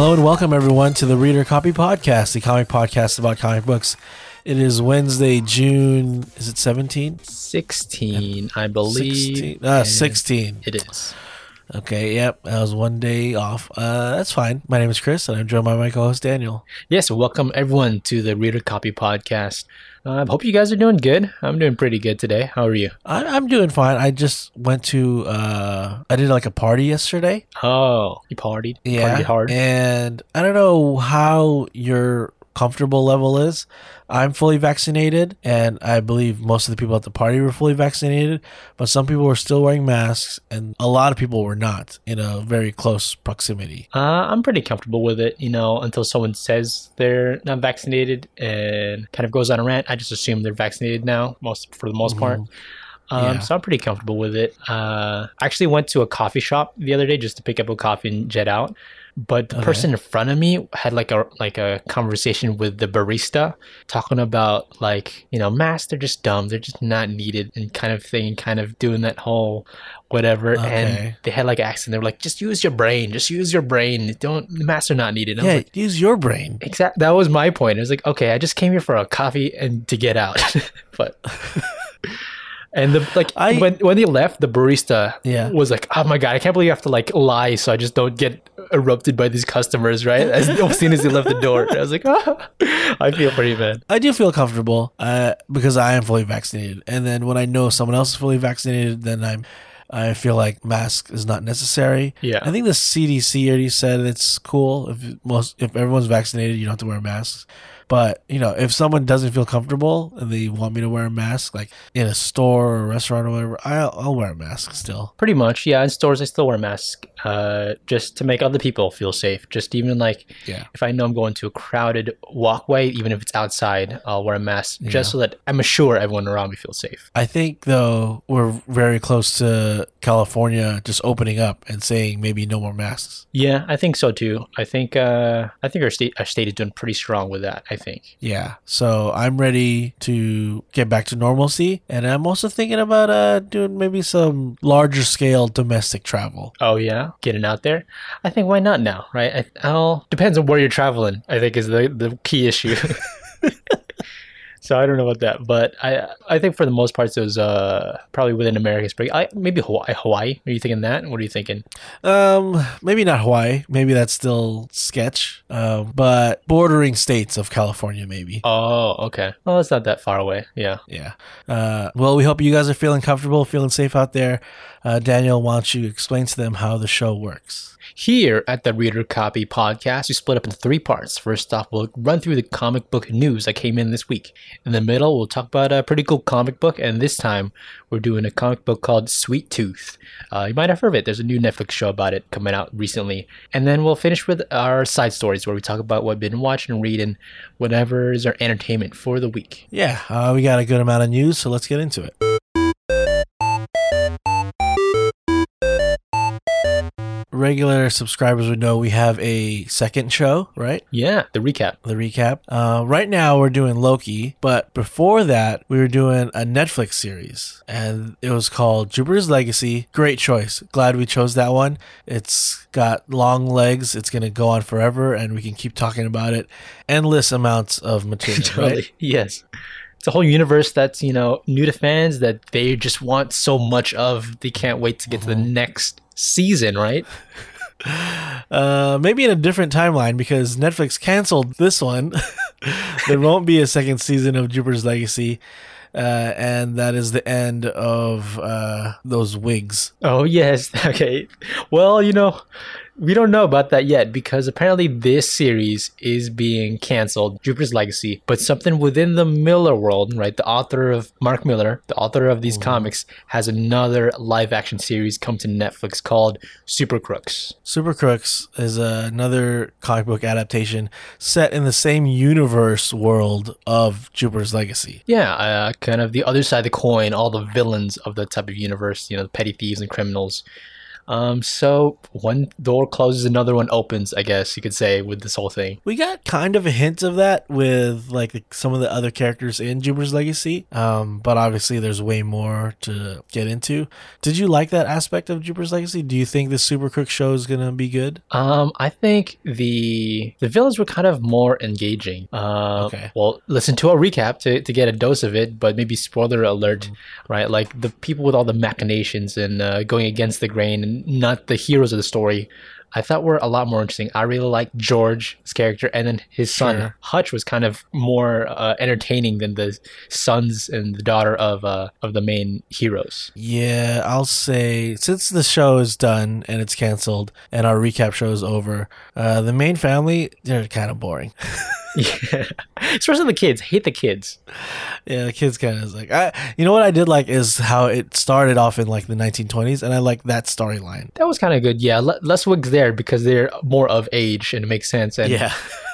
Hello and welcome everyone to the Reader Copy Podcast, the comic podcast about comic books. It is Wednesday, June. Is it seventeen? 16, I believe. 16. Ah, 16. It is. Okay, yep. That was one day off. Uh, that's fine. My name is Chris, and I'm joined by my co-host Daniel. Yes, welcome everyone to the Reader Copy Podcast. I uh, hope you guys are doing good. I'm doing pretty good today. How are you? I, I'm doing fine. I just went to. Uh, I did like a party yesterday. Oh, you partied? Yeah, Partied hard? and I don't know how your comfortable level is. I'm fully vaccinated, and I believe most of the people at the party were fully vaccinated, but some people were still wearing masks, and a lot of people were not in a very close proximity. Uh, I'm pretty comfortable with it, you know, until someone says they're not vaccinated and kind of goes on a rant. I just assume they're vaccinated now, most for the most part. Um, Yeah. So I'm pretty comfortable with it. Uh, I actually went to a coffee shop the other day just to pick up a coffee and jet out. But the Okay. person in front of me had like a like a conversation with the barista, talking about like you know masks they're just dumb, they're just not needed, and kind of thing, kind of doing that whole whatever. Okay. And they had like an accent. They were like, just use your brain, just use your brain. Don't the masks are not needed. And Yeah, like, use your brain. exactly That was my point. It was like, okay, I just came here for a coffee and to get out, but. And the like I- when when they left, the barista Yeah. was like, "Oh my god, I can't believe I have to like lie, so I just don't get erupted by these customers." Right? As, as soon as they left the door, I was like, oh, "I feel pretty bad." I do feel comfortable uh, because I am fully vaccinated, and then when I know someone else is fully vaccinated, then I'm I feel like mask is not necessary. Yeah. I think the CDC already said it's cool if most if everyone's vaccinated, you don't have to wear masks. But you know, if someone doesn't feel comfortable and they want me to wear a mask, like in a store or a restaurant or whatever, I'll, I'll wear a mask still. Pretty much, yeah. In stores, I still wear a mask, uh, just to make other people feel safe. Just even like Yeah. if I know I'm going to a crowded walkway, even if it's outside, I'll wear a mask just so that I'm sure everyone around me feels safe. I think though we're very close to California just opening up and saying maybe no more masks. Yeah, I think so too. I think uh, I think our state our state is doing pretty strong with that. I think. Yeah. So I'm ready to get back to normalcy. And I'm also thinking about uh doing maybe some larger scale domestic travel. Oh yeah, getting out there. I think why not now, right? I, oh, depends on where you're traveling. I think is the the key issue. so I don't know about that, but I I think for the most part, it was uh probably within America's break. I maybe Hawaii. Hawaii. Are you thinking that? What are you thinking? Um maybe not Hawaii. Maybe that's still sketch. Um but bordering states of California maybe. Oh, okay. Well, it's not that far away. Yeah. Yeah. Uh well we hope you guys are feeling comfortable, feeling safe out there. Uh Daniel, why don't you explain to them how the show works? Here at the Reader Copy Podcast, we split up into three parts. First off, we'll run through the comic book news that came in this week. In the middle, we'll talk about a pretty cool comic book, and this time we're doing a comic book called Sweet Tooth. Uh, you might have heard of it. There's a new Netflix show about it coming out recently. And then we'll finish with our side stories where we talk about what we've been watching and reading, whatever is our entertainment for the week. Yeah, uh, we got a good amount of news, so let's get into it. Regular subscribers would know we have a second show, right? Yeah, the recap. The recap. Uh, right now we're doing Loki, but before that we were doing a Netflix series, and it was called Jupiter's Legacy. Great choice. Glad we chose that one. It's got long legs. It's gonna go on forever, and we can keep talking about it. Endless amounts of material. Totally. right? Yes. It's a whole universe that's, you know, new to fans that they just want so much of. They can't wait to get to the next season, right? Uh, maybe in a different timeline because Netflix canceled this one. there won't be a second season of Jupiter's Legacy, uh, and that is the end of uh, those wigs. Oh, yes. Okay. Well, you know, we don't know about that yet because apparently this series is being canceled, Jupiter's Legacy. But something within the Millar world, right? The author of Mark Millar, the author of these comics, has another live action series come to Netflix called Super Crooks. Super Crooks is another comic book adaptation set in the same universe world of Jupiter's Legacy. Yeah, uh, kind of the other side of the coin, all the villains of the type of universe, you know, the petty thieves and criminals. Um, so one door closes, another one opens. I guess you could say with this whole thing. We got kind of a hint of that with like some of the other characters in Jupiter's Legacy, um, but obviously there's way more to get into. Did you like that aspect of Jupiter's Legacy? Do you think the Super Crook show is gonna be good? Um, I think the the villains were kind of more engaging. Uh, Okay. Well, listen to our recap to, to get a dose of it, but maybe spoiler alert, right? Like the people with all the machinations and uh, going against the grain and not the heroes of the story. I thought were a lot more interesting. I really liked George's character, and then his son Sure. Hutch was kind of more uh, entertaining than the sons and the daughter of uh, of the main heroes. Yeah, I'll say since the show is done and it's canceled and our recap show is over, uh, the main family they're kind of boring. Yeah, especially the kids. Hate the kids. Yeah, the kids kind of like, I, you know what I did like is how it started off in like the 1920s, and I like that storyline. That was kind of good. Yeah, Le- less wigs there because they're more of age and it makes sense. And Yeah,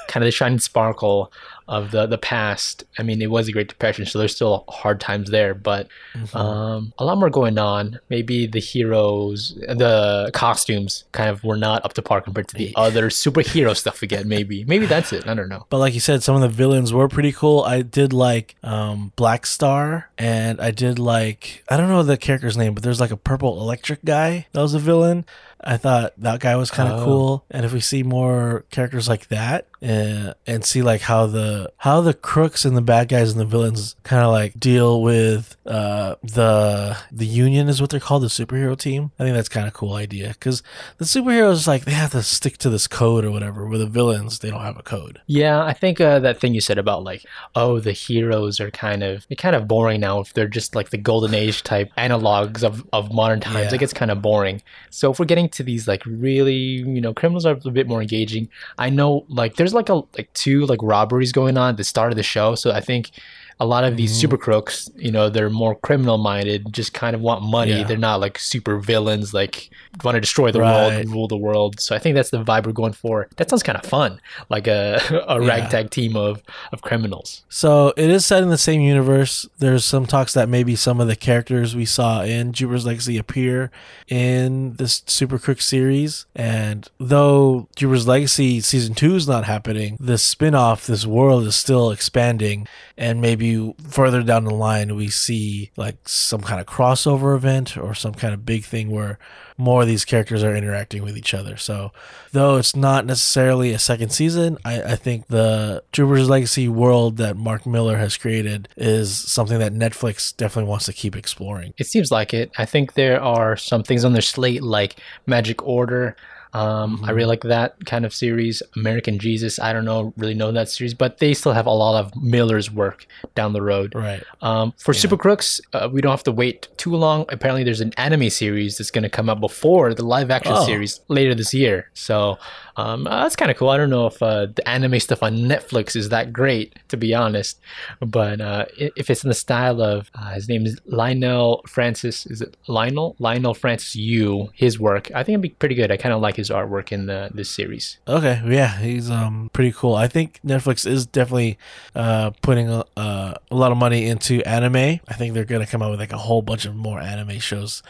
kind of the shining sparkle of the the past. I mean, it was a Great Depression, so there's still hard times there, but Mm-hmm. um, a lot more going on. Maybe the heroes, the costumes, kind of were not up to par compared to the other superhero stuff we get. Maybe, maybe that's it. I don't know. but like you said, some of the villains were pretty cool. I did like um, Black Star, and I did like I don't know the character's name, but there's like a purple electric guy that was a villain. I thought that guy was kind of Oh. cool, and if we see more characters like that, uh, and see like how the how the crooks and the bad guys and the villains kind of like deal with uh, the the Union is what they're called, the superhero team. I think that's kind of cool idea because the superheroes like they have to stick to this code or whatever. Where the villains, they don't have a code. Yeah, I think uh, that thing you said about like, oh, the heroes are kind of they're kind of boring now. If they're just like the golden age type analogs of, of modern times, Yeah. it gets kind of boring. So if we're getting to these like really, you know, criminals are a bit more engaging. I know like there's like a like two like robberies going on at the start of the show, so I think. A lot of these Mhm. super crooks, you know, they're more criminal minded, just kind of want money. Yeah. They're not like super villains, like want to destroy the world and rule the world. So I think that's the vibe we're going for. That sounds kind of fun like a, a Yeah. ragtag team of, of criminals. So it is set in the same universe. There's some talks that maybe some of the characters we saw in Jupiter's Legacy appear in this Super Crook series. And though Jupiter's Legacy season two is not happening, the spin off, this world is still expanding. And maybe further down the line, we see like some kind of crossover event or some kind of big thing where more of these characters are interacting with each other. So, though it's not necessarily a second season, I, I think the Jupiter's Legacy world that Mark Millar has created is something that Netflix definitely wants to keep exploring. It seems like it. I think there are some things on their slate like Magic Order. Um, I Mhm. really like that kind of series. American Jesus. I don't know really know that series, but they still have a lot of Millar's work down the road. Right. Um, for Yeah. Super Crooks, uh, we don't have to wait too long. Apparently, there's an anime series that's going to come out before the live action Oh. series later this year. So um, uh, that's kind of cool. I don't know if uh, the anime stuff on Netflix is that great, to be honest. But uh, if it's in the style of uh, his name is Lionel Francis, is it Lionel? Lionel Francis Yu, his work, I think it'd be pretty good. I kind of like his artwork in the this series. Okay, yeah, he's um pretty cool. I think Netflix is definitely uh putting a, uh, a lot of money into anime. I think they're gonna come out with like a whole bunch of more anime shows,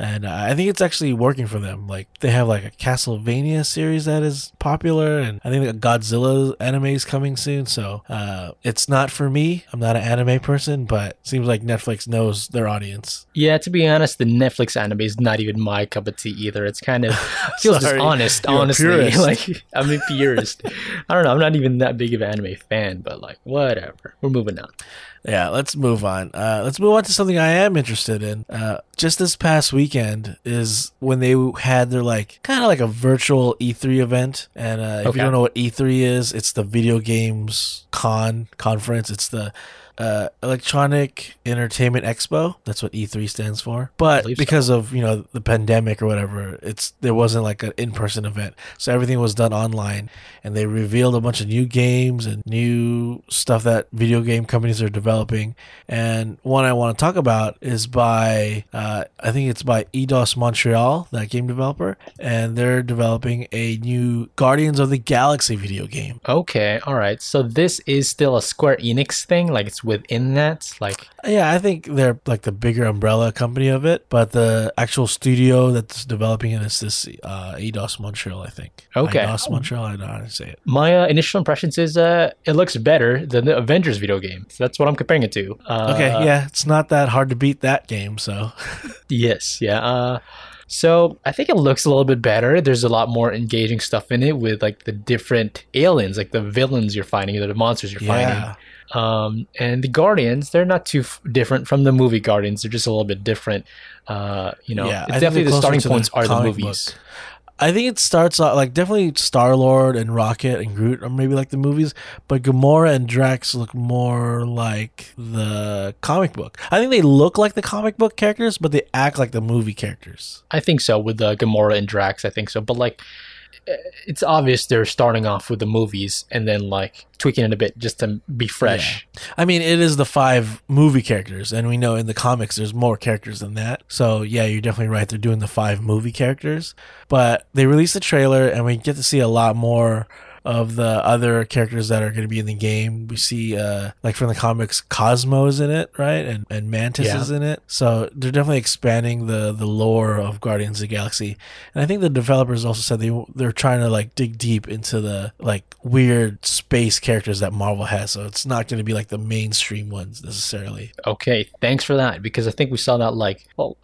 and I think it's actually working for them. Like they have like a Castlevania series that is popular, and I think a Godzilla anime is coming soon. So uh, it's not for me. I'm not an anime person, but seems like Netflix knows their audience. Yeah, to be honest, the Netflix anime is not even my cup of tea either. It's kind of feels dishonest, honestly. Like I'm a purist. I don't know. I'm not even that big of an anime fan, but like whatever. We're moving on. Yeah, let's move on. Uh, let's move on to something I am interested in. Uh, just this past weekend is when they had their like kind of like a virtual E3 event. And uh, if Okay. you don't know what E3 is, it's the video games con conference. It's the uh, Electronic Entertainment Expo. That's what E3 stands for. But believe so. because of you know the pandemic or whatever, it's there wasn't like an in person event, so everything was done online. And they revealed a bunch of new games and new stuff that video game companies are developing. And one I want to talk about is by uh, I think it's by Eidos Montreal, that game developer, and they're developing a new Guardians of the Galaxy video game. Okay, all right. So this is still a Square Enix thing, like it's within that? Like, Yeah, I think they're like the bigger umbrella company of it, but the actual studio that's developing it is this uh, Eidos Montreal, I think. Okay. Eidos Montreal, I don't know how to say it. my uh, initial impressions is uh, it looks better than the Avengers video game. So that's what I'm comparing it to. Uh, Okay, yeah, it's not that hard to beat that game, so Yes, yeah. Uh, so I think it looks a little bit better. There's a lot more engaging stuff in it with like the different aliens, like the villains you're fighting, or the monsters you're yeah. fighting. Um, and the Guardians, they're not too f- different from the movie Guardians. They're just a little bit different. Uh, you know, Yeah, it's definitely the starting to the points are the movies. I think it starts out like definitely Star Lord and Rocket and Groot are maybe like the movies, but Gamora and Drax look more like the comic book. I think they look like the comic book characters, but they act like the movie characters. I think so with the Gamora and Drax. I think so, but like, it's obvious they're starting off with the movies and then like tweaking it a bit just to be fresh. I mean, it is the five movie characters, and we know in the comics there's more characters than that. So yeah, you're definitely right. They're doing the five movie characters, but they released the trailer, and we get to see a lot more of the other characters that are going to be in the game. We see, uh, like from the comics, Cosmo's in it, right, and and Mantis Yeah. is in it. So they're definitely expanding the the lore of Guardians of the Galaxy. And I think the developers also said they they're trying to like dig deep into the like weird space characters that Marvel has. So it's not going to be like the mainstream ones necessarily. Okay, thanks for that because I think we saw that like well,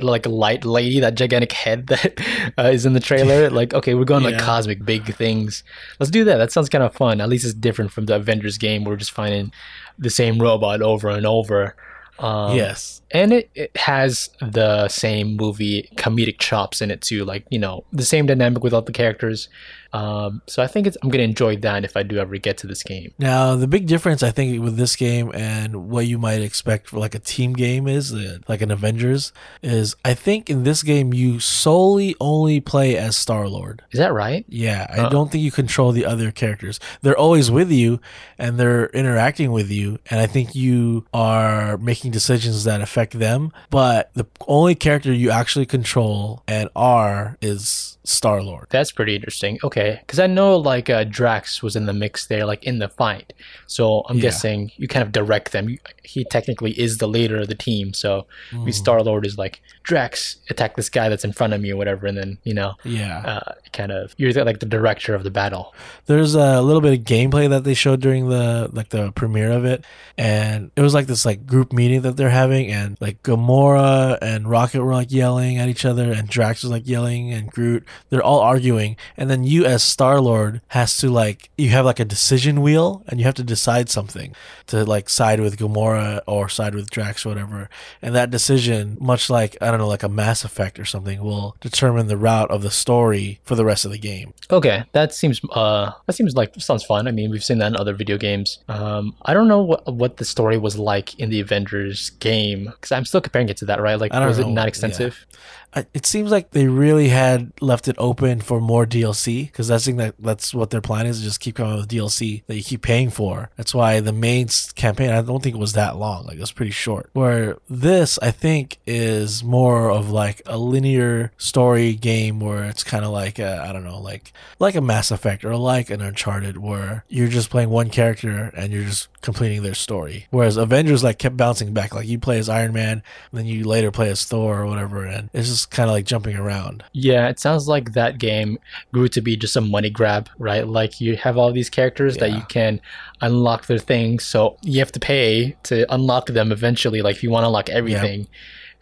like light lady, that gigantic head that uh, is in the trailer. Like, okay, we're going like cosmic big things. Let's do that. That sounds kind of fun. At least it's different from the Avengers game. Where we're just finding the same robot over and over. Um, yes. And it, it has the same movie comedic chops in it too like you know the same dynamic with all the characters um, so i think it's i'm gonna enjoy that if i do ever get to this game Now the big difference I think with this game and what you might expect for like a team game is uh, like an Avengers is I think in this game you solely only play as Star Lord. is that right Yeah, I Uh. don't think you control the other characters. They're always with you and they're interacting with you, and I think you are making decisions that affect them. But the only character you actually control and are is Star Lord. that's pretty interesting okay because i know like uh, drax was in the mix there like in the fight so i'm Yeah. guessing you kind of direct them You- he technically is the leader of the team so Mm. star lord is like drax attack this guy that's in front of me or whatever and then you know Yeah. uh, kind of you're like the director of the battle There's a little bit of gameplay that they showed during the like the premiere of it, and it was like this like group meeting that they're having, and like Gamora and Rocket were like yelling at each other, and Drax was like yelling, and Groot. They're all arguing, and then you as Star Lord has to like you have like a decision wheel, and you have to decide something to like side with Gamora or side with Drax or whatever, and that decision, much like I don't know, like a Mass Effect or something, will determine the route of the story for the rest of the game. Okay, that seems uh that seems like sounds fun. I mean, we've seen that in other video games. Um, I don't know what what the story was like in the Avengers game because I'm still comparing it to that, right? Like, was it not extensive? I- it seems like they really had left it open for more DLC because that's that that's what their plan is just keep coming with DLC that you keep paying for. That's why the main campaign I don't think it was that long. Like it was pretty short. Where this I think is more of like a linear story game where it's kind of like I don't know like like a Mass Effect or like an Uncharted where you're just playing one character and you're just completing their story. Whereas Avengers like kept bouncing back. Like you play as Iron Man, and then you later play as Thor or whatever, and it's just kind of like jumping around. Yeah, it sounds like that game grew to be just a money grab, right? Like you have all these characters that you can unlock their things, so you have to pay to unlock them eventually. Like if you want to unlock everything,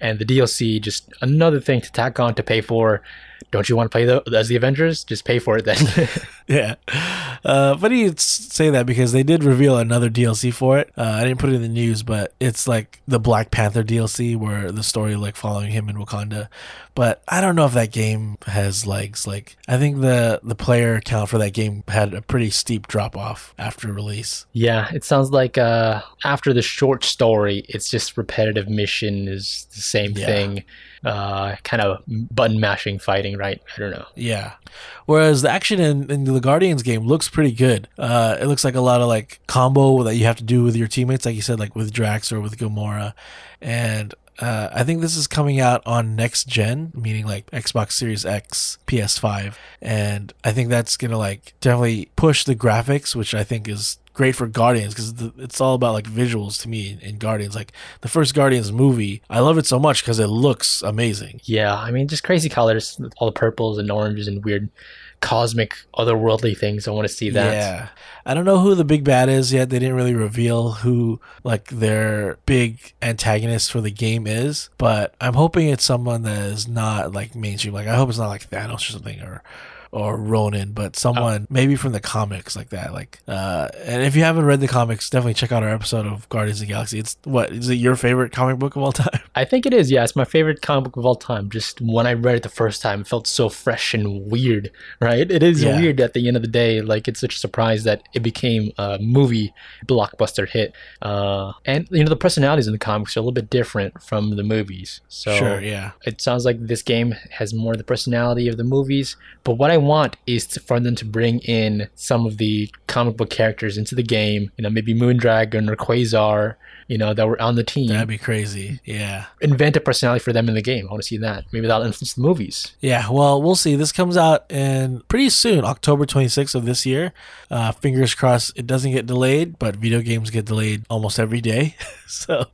and the DLC just another thing to tack on to pay for. Don't you want to play the, as the Avengers? Just pay for it then. Yeah. Uh, funny you say that because they did reveal another DLC for it. Uh, I didn't put it in the news, but it's like the Black Panther DLC where the story like following him in Wakanda. But I don't know if that game has legs. Like I think the the player count for that game had a pretty steep drop off after release. Yeah, it sounds like uh, after the short story, it's just repetitive mission is the same Yeah. thing, uh, kind of button mashing fighting, right? I don't know. Yeah. Whereas the action in, in the Guardians game looks pretty good. Uh, it looks like a lot of like combo that you have to do with your teammates, like you said, like with Drax or with Gamora. And uh, I think this is coming out on next gen, meaning like Xbox Series X, PS5, and I think that's gonna like definitely push the graphics, which I think is great for Guardians because it's all about like visuals to me in Guardians. Like the first Guardians movie, I love it so much because it looks amazing. Yeah, I mean, just crazy colors, all the purples and oranges and weird cosmic otherworldly things. I want to see that. Yeah. I don't know who the big bad is yet. They didn't really reveal who like their big antagonist for the game is, but I'm hoping it's someone that is not like mainstream. Like I hope it's not like Thanos or something or or Ronan, but someone oh. maybe from the comics like that. Like, uh, and if you haven't read the comics, definitely check out our episode of Guardians of the Galaxy. It's what is it your favorite comic book of all time? I think it is. Yeah, it's my favorite comic book of all time. Just when I read it the first time, it felt so fresh and weird. Right? It is yeah. weird at the end of the day. Like it's such a surprise that it became a movie blockbuster hit. Uh, and you know the personalities in the comics are a little bit different from the movies. So sure, yeah. It sounds like this game has more of the personality of the movies. But what I want is to, for them to bring in some of the comic book characters into the game. You know, maybe Moondragon or Quasar you know, that were on the team. That'd be crazy. Yeah. Invent a personality for them in the game. I want to see that. Maybe that'll influence the movies. Yeah. Well, we'll see. This comes out in pretty soon, October 26th of this year. Uh, fingers crossed it doesn't get delayed, but video games get delayed almost every day. so uh,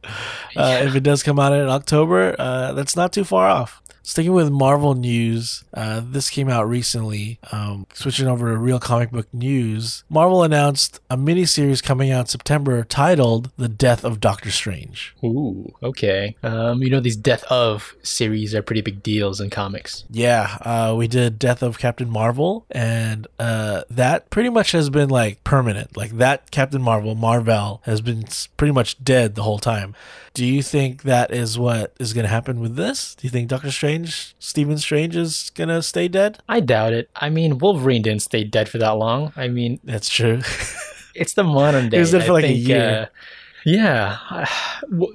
yeah. if it does come out in October, uh, that's not too far off. Sticking with Marvel news, uh, this came out recently. Um, switching over to real comic book news, Marvel announced a miniseries coming out September titled "The Death of Doctor Strange." Ooh, okay. Um, you know these Death of series are pretty big deals in comics. Yeah, uh, we did Death of Captain Marvel, and uh, that pretty much has been like permanent. Like that Captain Marvel, Marvel, has been pretty much dead the whole time. Do you think that is what is going to happen with this? Do you think Doctor Strange, Stephen Strange, is going to stay dead? I doubt it. I mean, Wolverine didn't stay dead for that long. I mean, that's true. it's the modern day. He was dead for I like think, a year. Uh, yeah.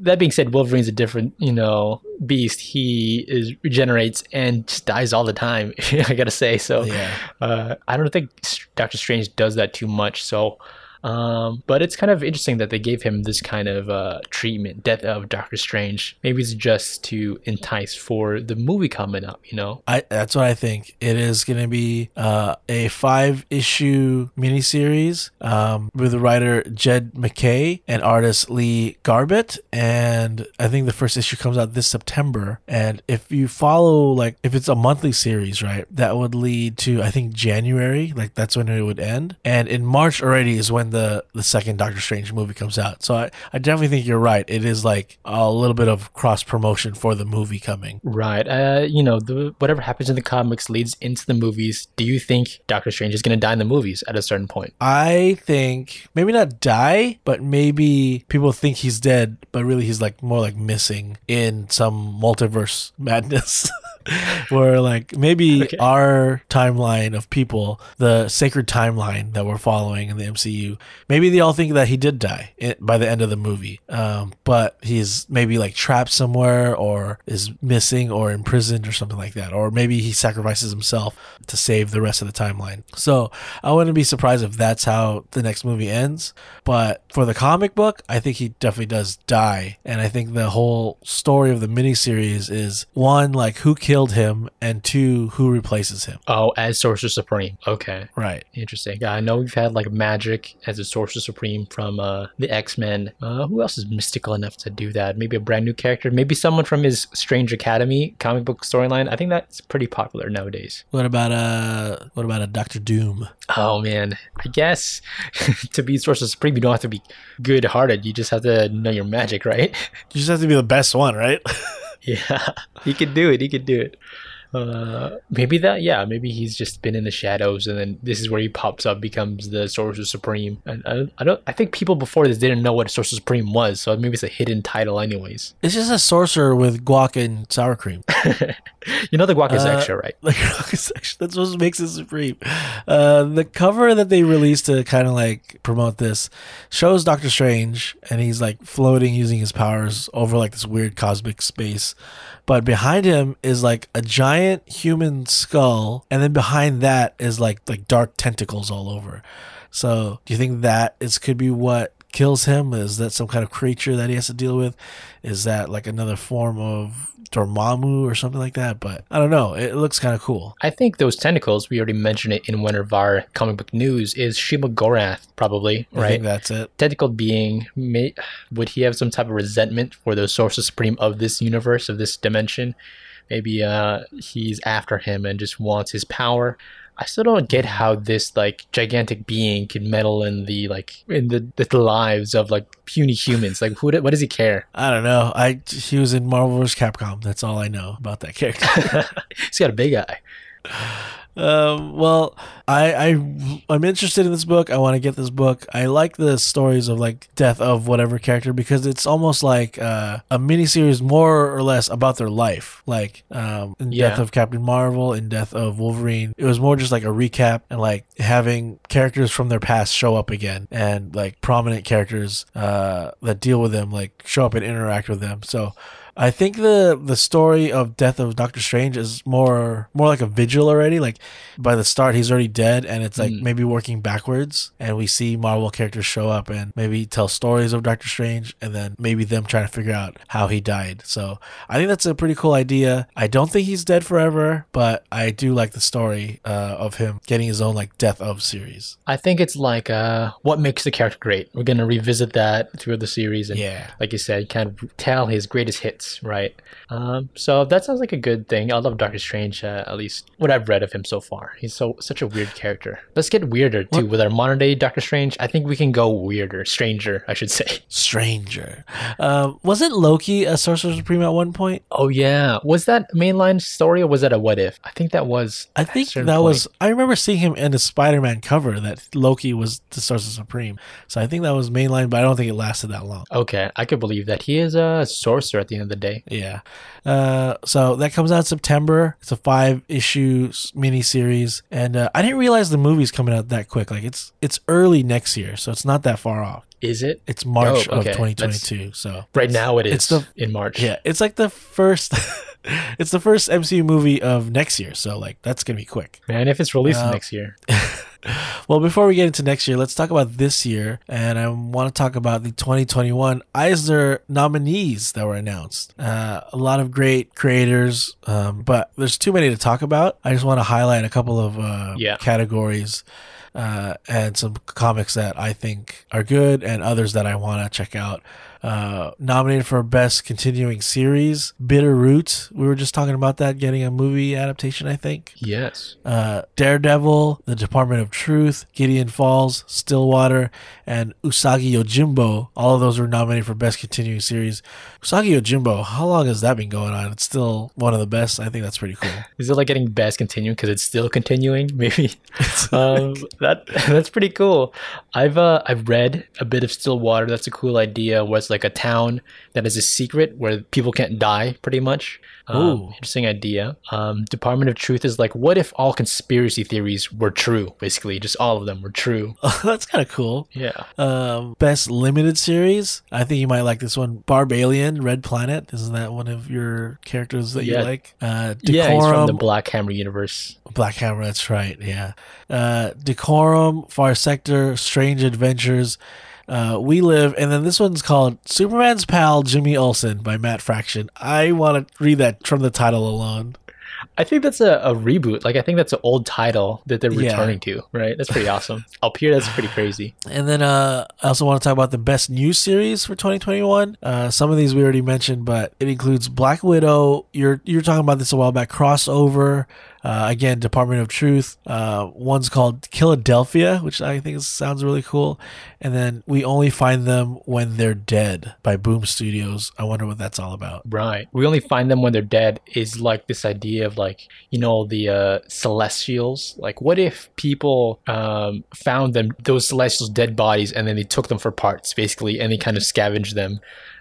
That being said, Wolverine's a different, you know, beast. He is regenerates and just dies all the time. I gotta say. So, yeah. uh, I don't think Doctor Strange does that too much. So, um, but it's kind of interesting that they gave him this kind of uh, treatment, Death of Doctor Strange. Maybe it's just to entice for the movie coming up, you know? I That's what I think. It is going to be uh, a five issue miniseries um, with the writer Jed MacKay and artist Lee Garbett. And I think the first issue comes out this September. And if you follow, like, if it's a monthly series, right, that would lead to, I think, January. Like, that's when it would end. And in March already is when when the the second Doctor Strange movie comes out. So I, I definitely think you're right. It is like a little bit of cross promotion for the movie coming. Right. Uh, you know, the, whatever happens in the comics leads into the movies. Do you think Doctor Strange is going to die in the movies at a certain point? I think maybe not die, but maybe people think he's dead, but really he's like more like missing in some multiverse madness. where like maybe okay. our timeline of people, the sacred timeline that we're following in the MCU, maybe they all think that he did die by the end of the movie. Um, but he's maybe like trapped somewhere or is missing or imprisoned or something like that. Or maybe he sacrifices himself to save the rest of the timeline. So I wouldn't be surprised if that's how the next movie ends. But for the comic book, I think he definitely does die. And I think the whole story of the miniseries is one, like who killed killed him, and two, who replaces him. Oh, as Sorcerer Supreme. Okay. Right. Interesting. I know we've had like Magik as a Sorcerer Supreme from uh, the X Men. Uh, who else is mystical enough to do that? Maybe a brand new character. Maybe someone from his Strange Academy comic book storyline. I think that's pretty popular nowadays. What about uh what about a Doctor Doom? Oh man, I guess to be Sorcerer Supreme, you don't have to be good hearted. You just have to know your magic, right? You just have to be the best one, right? Yeah, he could do it. He could do it. Uh, maybe that, yeah, maybe he's just been in the shadows, and then this is where he pops up, becomes the Sorcerer Supreme. And I, I don't, I think people before this didn't know what Sorcerer Supreme was, so maybe it's a hidden title, anyways. It's just a sorcerer with guac and sour cream. you know the guac is uh, extra, right? The guac is extra. That's what makes it supreme. Uh, the cover that they released to kind of like promote this shows Doctor Strange, and he's like floating using his powers over like this weird cosmic space but behind him is like a giant human skull, and then behind that is like like dark tentacles all over. So, do you think that is could be what kills him? Is that some kind of creature that he has to deal with? Is that like another form of Dormammu or something like that? But I don't know. It looks kind of cool. I think those tentacles, we already mentioned it in one of our comic book news, is Shuma-Gorath, probably, I right? think that's it. Tentacle being, may, would he have some type of resentment for the Sorcerer Supreme of this universe, of this dimension? Maybe uh, he's after him and just wants his power. I still don't get how this like gigantic being can meddle in the like in the, the lives of like puny humans. Like, who? What does he care? I don't know. I he was in Marvel vs. Capcom. That's all I know about that character. He's got a big eye. Um, well, I, I I'm interested in this book. I want to get this book. I like the stories of like death of whatever character because it's almost like uh, a miniseries more or less about their life. Like um, in Death of Captain Marvel, in Death of Wolverine, it was more just like a recap and like having characters from their past show up again and like prominent characters uh, that deal with them like show up and interact with them. So. I think the the story of death of Doctor Strange is more more like a vigil already. Like by the start, he's already dead, and it's like Mm. maybe working backwards, and we see Marvel characters show up and maybe tell stories of Doctor Strange, and then maybe them trying to figure out how he died. So I think that's a pretty cool idea. I don't think he's dead forever, but I do like the story uh, of him getting his own like death of series. I think it's like uh, what makes the character great. We're gonna revisit that through the series, and Yeah. like you said, kind of tell his greatest hits, right? Um, so that sounds like a good thing. I love Doctor Strange, uh, at least what I've read of him so far. He's so such a weird character. Let's get weirder too with our modern day Doctor Strange. I think we can go weirder, stranger, I should say. Stranger. Um, wasn't Loki a Sorcerer Supreme at one point? Oh yeah, was that mainline story or was that a what if? I think that was. I think that point. was. I remember seeing him in a Spider-Man cover that Loki was the Sorcerer Supreme. So I think that was mainline, but I don't think it lasted that long. Okay, I could believe that he is a sorcerer at the end of the day. Yeah. Uh, so that comes out in September. It's a five-issue mini series, and uh, I didn't realize the movie's coming out that quick. Like it's it's early next year, so it's not that far off. Is it? It's March Oh, okay. of 2022. So Right now it is. It's the- in March. yeah, it's like the first. it's the first MCU movie of next year, so like that's gonna be quick. Man, if it's released Uh, next year. Well, before we get into next year, let's talk about this year, and I want to talk about the 2021 Eisner nominees that were announced. Uh, a lot of great creators, um, but there's too many to talk about. I just want to highlight a couple of uh, Yeah. categories uh, and some comics that I think are good, and others that I want to check out. Uh, nominated for best continuing series, Bitter Root. We were just talking about that getting a movie adaptation, I think Yes. uh, Daredevil, The Department of Truth, Gideon Falls, Stillwater, and Usagi Yojimbo. All of those were nominated for Best Continuing Series. Usagi Yojimbo, how long has that been going on? It's still one of the best. I think that's pretty cool. Is it like getting best continuing because it's still continuing? Maybe. um, that that's pretty cool. I've uh, I've read a bit of Stillwater. That's a cool idea. Where it's like a town that is a secret where people can't die, pretty much. Um, Ooh. interesting idea. Um, Department of Truth is like, what if all conspiracy theories were true? Basically, just all of them were true. that's kind of cool. Yeah. Um, best Limited Series. I think you might like this one. Barbalien, Red Planet. Isn't that one of your characters that Yeah. you like? Uh, Yeah, he's from the Black Hammer universe. Black Hammer, that's right. Yeah. Uh, Decorum, Far Sector, Strange Adventures, uh, We Live, and then this one's called Superman's Pal Jimmy Olsen by Matt Fraction. I want to read that from the title alone. I think that's a, a reboot. Like I think that's an old title that they're Yeah. returning to. Right. That's pretty awesome. Up here, that's pretty crazy. And then uh, I also want to talk about the best new series for 2021. Uh, some of these we already mentioned, but it includes Black Widow. You're you're talking about this a while back. Crossover. Uh, again, Department of Truth. Uh, one's called Philadelphia, which I think sounds really cool. And then We Only Find Them When They're Dead by Boom Studios. I wonder what that's all about. Right. We only find them when they're dead is like this idea of like, you know, the uh, celestials. Like, what if people um, found them, those celestials' dead bodies, and then they took them for parts, basically, and they kind of scavenged them?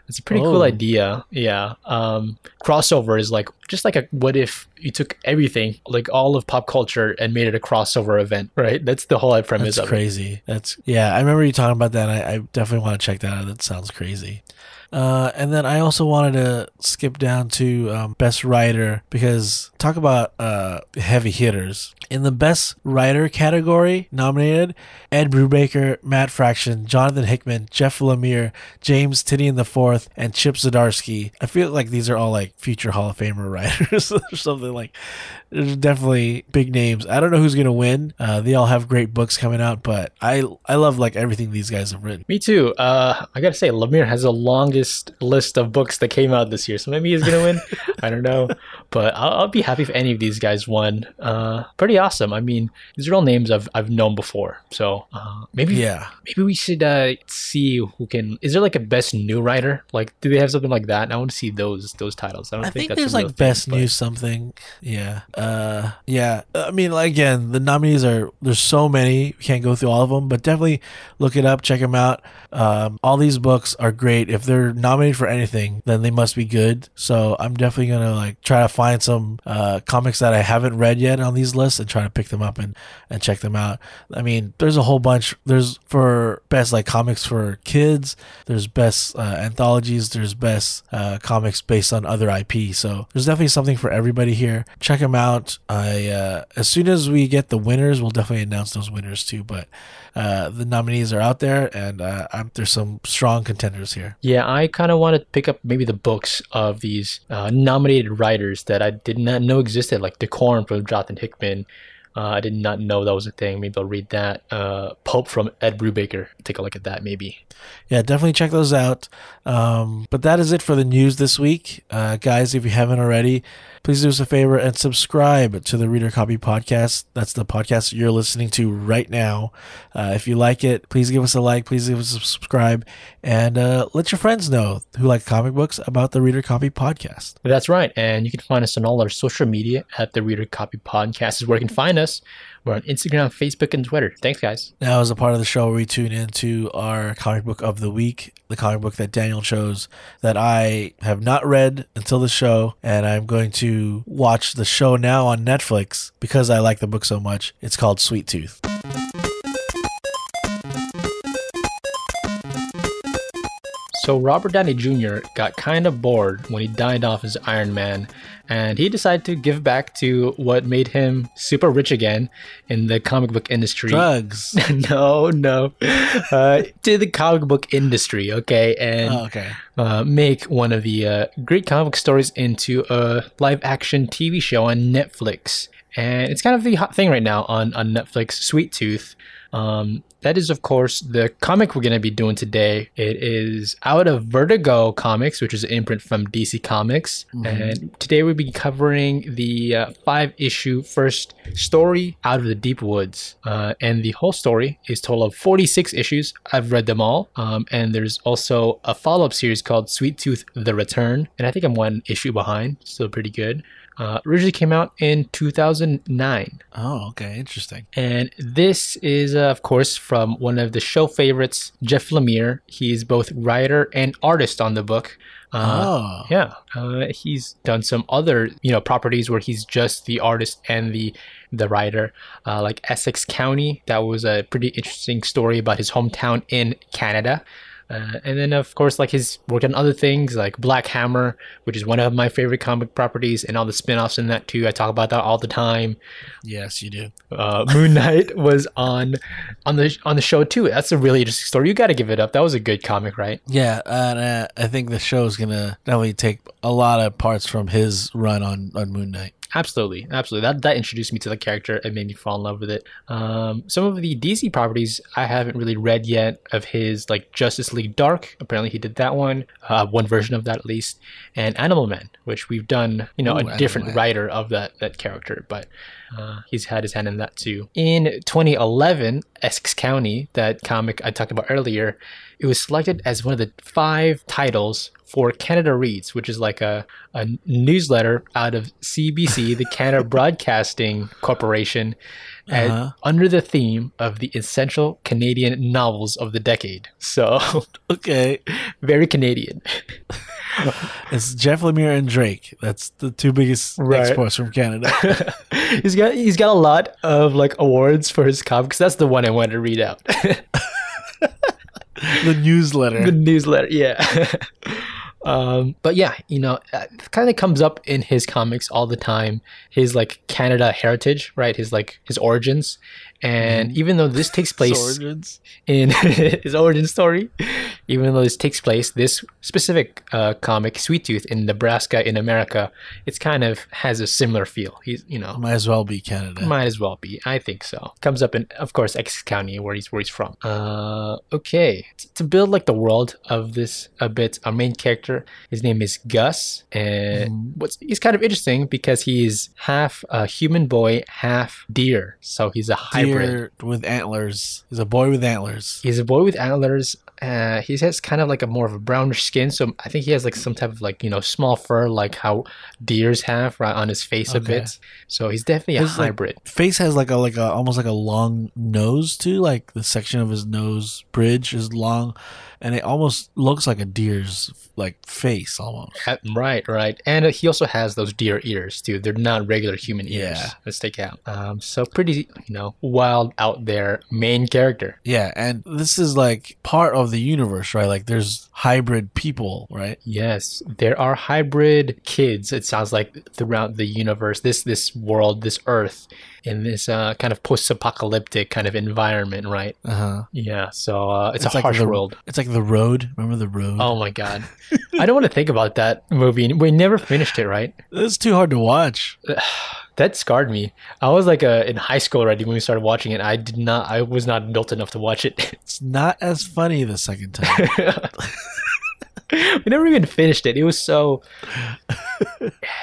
It's a pretty cool Oh. idea. Yeah. Um, crossover is like, just like a what if you took everything, like all of pop culture, and made it a crossover event, right? That's the whole premise That's of it. crazy. That's yeah. I remember you talking about that. I, I definitely want to check that out. That sounds crazy. Uh, and then I also wanted to skip down to um, best writer because talk about uh, heavy hitters. In the best writer category, nominated Ed Brubaker, Matt Fraction, Jonathan Hickman, Jeff Lemire, James Tynion IV, and Chip Zdarsky. I feel like these are all like future Hall of Famer writers or something like. There's definitely big names. I don't know who's gonna win. Uh, they all have great books coming out, but I I love like everything these guys have written. Me too. Uh, I gotta say, Lemire has the list of books that came out this year, so maybe he's gonna win. I don't know, but I'll, I'll, be happy if any of these guys won. Uh, pretty awesome. I mean, these are all names I've I've known before, so uh, maybe yeah, maybe we should uh, see who can. Is there like a best new writer? Like, do they have something like that? I want to see those those titles. I don't I think, think, that's there's like thing, best but- news something. Yeah. Uh yeah. I mean like, again, the nominees are there's so many. We can't go through all of them, but definitely look it up, check them out. Um all these books are great. If they're nominated for anything, then they must be good. So I'm definitely to like try to find some uh comics that I haven't read yet on these lists and try to pick them up and and check them out. I mean, there's a whole bunch. There's for best like comics for kids, there's best uh, anthologies, there's best uh, comics based on other IP. So there's definitely something for everybody here. Check them out. I uh, as soon as we get the winners, we'll definitely announce those winners too. But uh, the nominees are out there, and uh, there's some strong contenders here. Yeah, I kind of want to pick up maybe the books of these uh, nominated writers that I did not know existed, like Decorum from Jonathan Hickman. Uh, I did not know that was a thing. Maybe I'll read that. Uh, Pulp from Ed Brubaker. Take a look at that, maybe. Yeah, definitely check those out. Um, but that is it for the news this week. Uh, guys, if you haven't already, please do us a favor and subscribe to the Reader Copy Podcast. That's the podcast you're listening to right now. Uh, if you like it, please give us a like, please give us a subscribe, and uh, let your friends know who like comic books about the Reader Copy Podcast. That's right. And you can find us on all our social media at the Reader Copy Podcast is where you can find us. We're on Instagram, Facebook, and Twitter. Thanks, guys. Now, as a part of the show, we tune into our comic book of the week, the comic book that Daniel chose that I have not read until the show, and I'm going to watch the show now on Netflix because I like the book so much. It's called Sweet Tooth. So Robert Downey Jr. got kind of bored when he died off as Iron Man, and he decided to give back to what made him super rich again in the comic book industry. Drugs. no, no, uh, to the comic book industry, okay, and oh, okay. uh, make one of the uh, great comic book stories into a live action TV show on Netflix. And it's kind of the hot thing right now on, on Netflix, Sweet Tooth. Um, that is, of course, the comic we're going to be doing today. It is out of Vertigo Comics, which is an imprint from DC Comics. And today we'll be covering the uh, five issue first story, Out of the Deep Woods. Uh, and the whole story is total of 46 issues. I've read them all. Um, and there's also a follow up series called Sweet Tooth The Return. And I think I'm one issue behind, still pretty good. Uh, originally came out in 2009. Oh, okay. Interesting. And this is, uh, of course, from one of the show favorites, Jeff Lemire. He's both writer and artist on the book. Uh, oh. yeah, uh, he's done some other, you know, properties where he's just the artist and the the writer, uh, like Essex County. That was a pretty interesting story about his hometown in Canada. Uh, and then, of course, like his work on other things like Black Hammer, which is one of my favorite comic properties, and all the spin offs in that too. I talk about that all the time. Yes, you do. Uh, Moon Knight was on on the on the show too. That's a really interesting story. You got to give it up. That was a good comic, right? Yeah, and uh, I think the show is gonna definitely take a lot of parts from his run on on Moon Knight. Absolutely, absolutely. That that introduced me to the character and made me fall in love with it. Um, some of the DC properties I haven't really read yet of his, like Justice League Dark. Apparently, he did that one, uh, one version of that at least, and Animal Man, which we've done, you know, Ooh, a Animal different Man. writer of that that character, but uh, he's had his hand in that too. In 2011, Essex County, that comic I talked about earlier, it was selected as one of the five titles for Canada Reads, which is like a, a newsletter out of CBC, the Canada Broadcasting Corporation, and Uh-huh. under the theme of the essential Canadian novels of the decade. So, Okay, very Canadian. it's Jeff Lemire and Drake. That's the two biggest Right. exports from Canada. he's got he's got a lot of like awards for his comics. That's the one I wanted to read out. the newsletter. the newsletter. Yeah. Um, but yeah, you know, it kind of comes up in his comics all the time. His like Canada heritage, right? His like his origins, and even though this takes place Swords. in his origin story, even though this takes place, this specific uh, comic, Sweet Tooth, in Nebraska in America, it's kind of has a similar feel. He's, you know, Might as well be Canada. might as well be. I think so. Comes up in, of course, Essex County, where he's where he's from. Uh, okay. T- to build like the world of this a bit, our main character, his name is Gus, and what's he's kind of interesting because he's half a human boy, half deer. So he's a hybrid. Deer with antlers. He's a boy with antlers. He's a boy with antlers. Uh, he has kind of like a more of a brownish skin, so I think he has like some type of like you know small fur, like how deers have right on his face a bit. So he's definitely a His, like, hybrid. Face has like a like a almost like a long nose too. Like the section of his nose bridge is long, and it almost looks like a deer's like face almost. Right, right, and uh, he also has those deer ears too. They're not regular human ears. Yeah. Let's take out. Um, so pretty, you know, wild out there main character. Yeah, and this is like part of the universe, right? Like there's hybrid people, right? Yes, there are hybrid kids. It sounds like throughout the universe, this this world, this Earth, in this uh, kind of post-apocalyptic kind of environment, right? Uh huh. Yeah. So uh, it's, It's a like harsh the- world. It's like the road. Remember the road? Oh my god, I don't want to think about that movie. We never finished it, right? it's too hard to watch. That scarred me. I was like uh, in high school already when we started watching it. I did not. I was not adult enough to watch it. It's not as funny the second time. we never even finished it. It was so.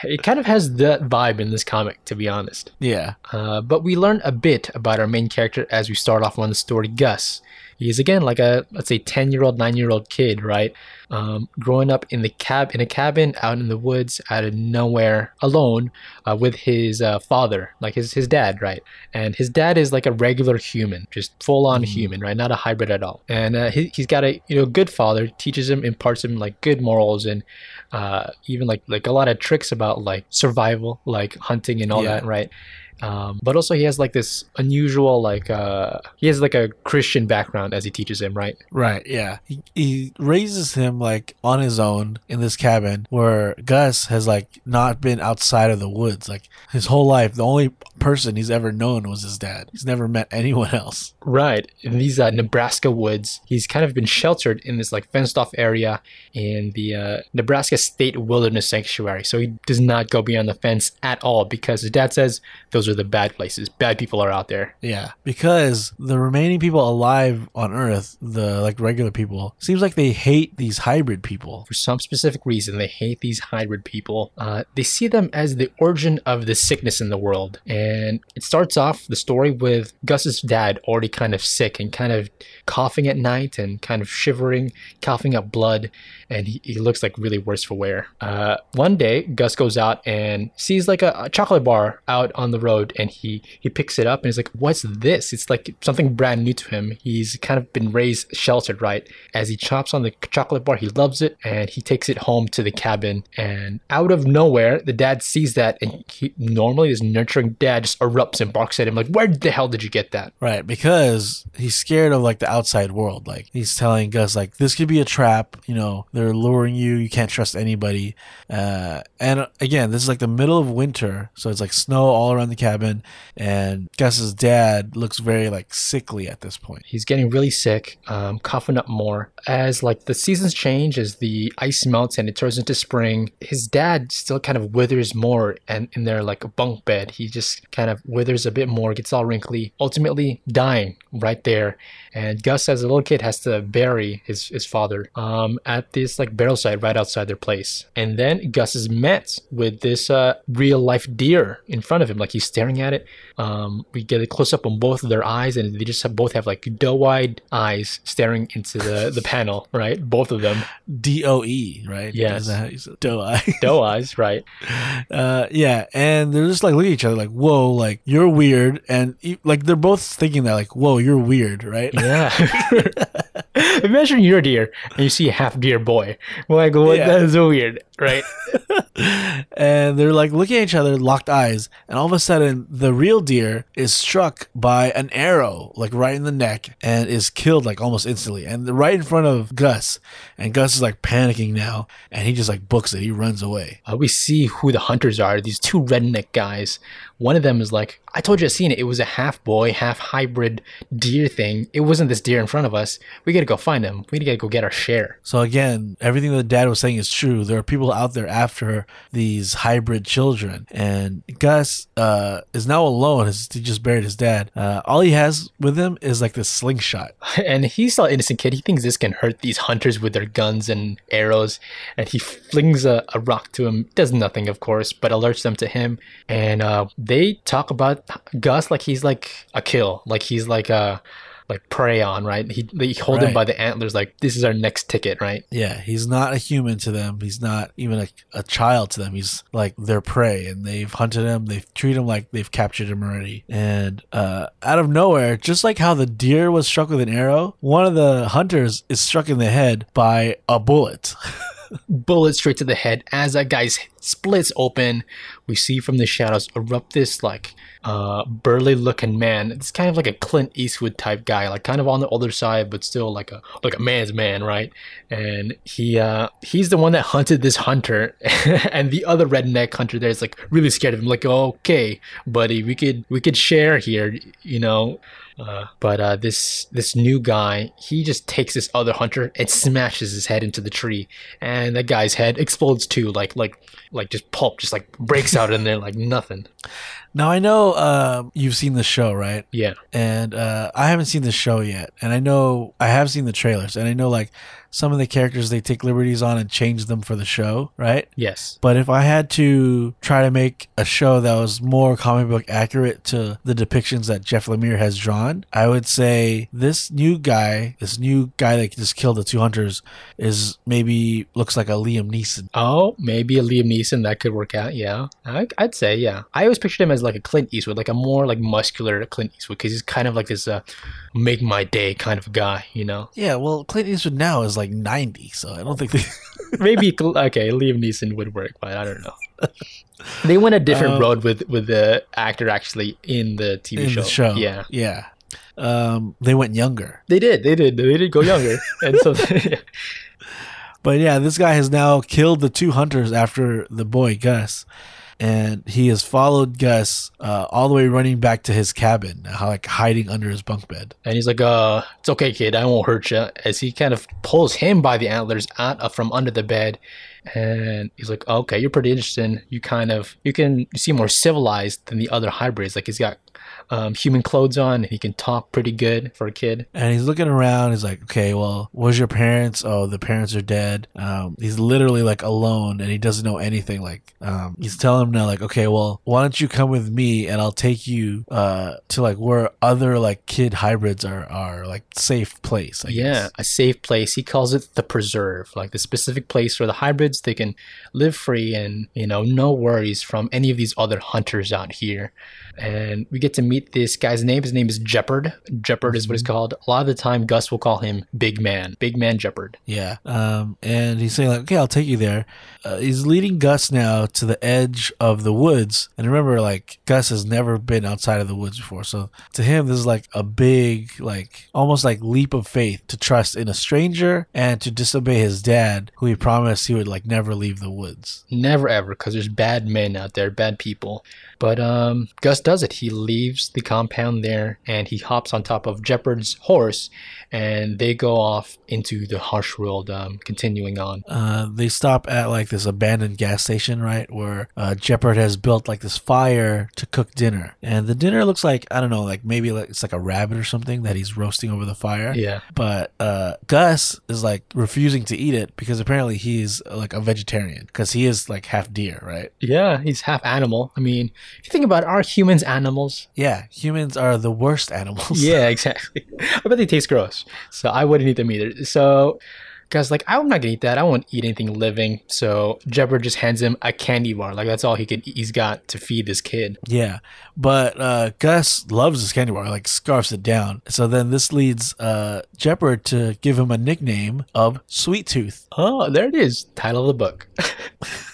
it kind of has that vibe in this comic, to be honest. yeah. Uh, but we learn a bit about our main character as we start off on the story, Gus. He's again like a let's say ten year old, nine year old kid, right? Um, growing up in the cab in a cabin out in the woods, out of nowhere, alone, uh, with his uh, father, like his his dad, right? And his dad is like a regular human, just full on human, right? Not a hybrid at all. And uh, he, he's got a you know good father, teaches him, imparts him like good morals and uh, even like like a lot of tricks about like survival, like hunting and all Yeah. that, right? Um, but also he has like this unusual like uh, he has like a Christian background as he teaches him, right? Right, yeah. He, he raises him like on his own in this cabin where Gus has like not been outside of the woods. Like his whole life, the only person he's ever known was his dad. He's never met anyone else. Right. In these uh, Nebraska woods, he's kind of been sheltered in this like fenced off area in the uh, Nebraska State Wilderness Sanctuary. So he does not go beyond the fence at all because his dad says those are the bad places. Bad people are out there. Yeah, because the remaining people alive on Earth, the like regular people, seems like they hate these hybrid people. For some specific reason, they hate these hybrid people. Uh, they see them as the origin of the sickness in the world. And it starts off the story with Gus's dad already kind of sick and kind of coughing at night and kind of shivering, coughing up blood. And he, he looks like really worse for wear. Uh, one day, Gus goes out and sees like a, a chocolate bar out on the road and he, he picks it up and he's like, What's this? It's like something brand new to him. He's kind of been raised sheltered, right? As he chops on the chocolate bar, he loves it and he takes it home to the cabin. And out of nowhere, the dad sees that and he normally is nurturing dad just erupts and barks at him like, Where the hell did you get that? Right, because he's scared of like the outside world. Like he's telling Gus like this could be a trap, you know, they're luring you, you can't trust anybody. Uh and again, this is like the middle of winter, so it's like snow all around the cabin and Gus's dad looks very like sickly at this point. He's getting really sick, um, coughing up more. As like the seasons change, as the ice melts and it turns into spring, his dad still kind of withers more, and in their like bunk bed, he just kind of withers a bit more, gets all wrinkly, ultimately dying right there. And Gus, as a little kid, has to bury his his father um, at this like burial site right outside their place. And then Gus is met with this uh, real life deer in front of him, like he's staring at it. Um, we get a close up on both of their eyes, and they just have, both have like doe-eyed eyes staring into the the panel, right? Both of them D O E, right? Yes. Is that how you say- Doe-eye. doe eyes, right? uh yeah and they're just like looking at each other like whoa like you're weird and like they're both thinking that like whoa you're weird right Yeah. Imagine you're a deer and you see a half deer boy. Like, what? Yeah. That is so weird. right? and they're like looking at each other, locked eyes, and all of a sudden, the real deer is struck by an arrow, like right in the neck, and is killed like almost instantly, and right in front of Gus. And Gus is like panicking now, and he just like books it. He runs away. Uh, we see who the hunters are. These two redneck guys. One of them is like, I told you I seen it. It was a half boy, half hybrid deer thing. It wasn't this deer in front of us. We gotta go find him. We gotta go get our share. So again, everything that dad was saying is true. There are people out there after these hybrid children, and Gus uh, is now alone. He just buried his dad. Uh, all he has with him is like this slingshot. And he's still an innocent kid. He thinks this can hurt these hunters with their guns and arrows. And he flings a, a rock to him. Does nothing, of course, but alerts them to him. And uh, they talk about Gus like he's like a kill, like he's like a like prey on, right? He they hold him by the antlers, like this is our next ticket, right? Yeah, he's not a human to them. He's not even a, a child to them. He's like their prey, and they've hunted him. They've treated him like they've captured him already. And uh, out of nowhere, just like how the deer was struck with an arrow, one of the hunters is struck in the head by a bullet. bullet straight to the head as that guy's splits open we see from the shadows erupt this like uh burly looking man. It's kind of like a clint eastwood type guy like kind of on the older side but still like a like a man's man right? And he uh he's the one that hunted this hunter and the other redneck hunter there is like really scared of him like okay buddy we could we could share here you know? Uh, but uh, this this new guy, he just takes this other hunter and smashes his head into the tree, and that guy's head explodes too, like like like just pulp, just like breaks out in there like nothing. Now I know uh, you've seen the show, right? Yeah, and uh, I haven't seen the show yet. And I know I have seen the trailers, and I know like some of the characters they take liberties on and change them for the show, right? yes, But if I had to try to make a show that was more comic book accurate to the depictions that Jeff Lemire has drawn, I would say this new guy, this new guy that just killed the two hunters, is maybe looks like a Liam Neeson. Oh, maybe a Liam Neeson that could work out. Yeah, I, I'd say yeah. I always pictured him as like a Clint Eastwood, like a more like muscular Clint Eastwood, because he's kind of like this uh, make my day kind of guy, you know. Yeah, well, Clint Eastwood now is like 90, so I don't think they. maybe okay, Liam Neeson would work, but I don't know. They went a different Um, road with with the actor actually in the TV in show. the show. Yeah, Yeah. Um, they went younger. they did. They did. They did go younger, and so But yeah, this guy has now killed the two hunters after the boy Gus, and he has followed Gus uh, all the way running back to his cabin, like hiding under his bunk bed. and he's like, "Uh, it's okay, kid. I won't hurt you." As he kind of pulls him by the antlers out from under the bed, and he's like, "Okay, you're pretty interesting. You kind of you can you seem more civilized than the other hybrids. Like he's got um, human clothes on. And he can talk pretty good for a kid." And he's looking around. He's like, "Okay, well, where's your parents? Oh, the parents are dead." Um, he's literally like alone, and he doesn't know anything. Like, um, he's telling him now, like, "Okay, well, why don't you come with me, and I'll take you uh, to like where other like kid hybrids are are like safe place." I Yeah, guess. a safe place. He calls it the preserve, like the specific place where the hybrids they can live free and you know no worries from any of these other hunters out here. And we get to meet this guy's name. His name is Jepperd. Jepperd is what he's called. A lot of the time, Gus will call him Big Man. Big Man Jepperd. Yeah. Um, and he's saying like, okay, I'll take you there. Uh, he's leading Gus now to the edge of the woods. And remember, like Gus has never been outside of the woods before, so to him, this is like a big, like almost like leap of faith to trust in a stranger and to disobey his dad, who he promised he would like never leave the woods. Never ever, because there's bad men out there, bad people. But um, Gus does it. He leaves the compound there and he hops on top of Jepperd's horse, and they go off into the harsh world, um, continuing on. Uh, they stop at like this abandoned gas station, right? Where uh, Jepperd has built like this fire to cook dinner, and the dinner looks like I don't know, like maybe like it's like a rabbit or something that he's roasting over the fire. Yeah. But uh, Gus is like refusing to eat it because apparently he's like a vegetarian because he is like half deer, right? Yeah, he's half animal. I mean, if you think about it, are humans animals? Yeah, humans are the worst animals. Yeah, exactly. I bet they taste gross. So I wouldn't eat them either. So Guy's like, I'm not gonna eat that. I won't eat anything living. So Jepperd just hands him a candy bar. Like that's all he could. He's got to feed this kid. Yeah, but uh, Gus loves his candy bar, like scarfs it down. So then this leads uh, Jepperd to give him a nickname of Sweet Tooth. Oh, there it is. Title of the book.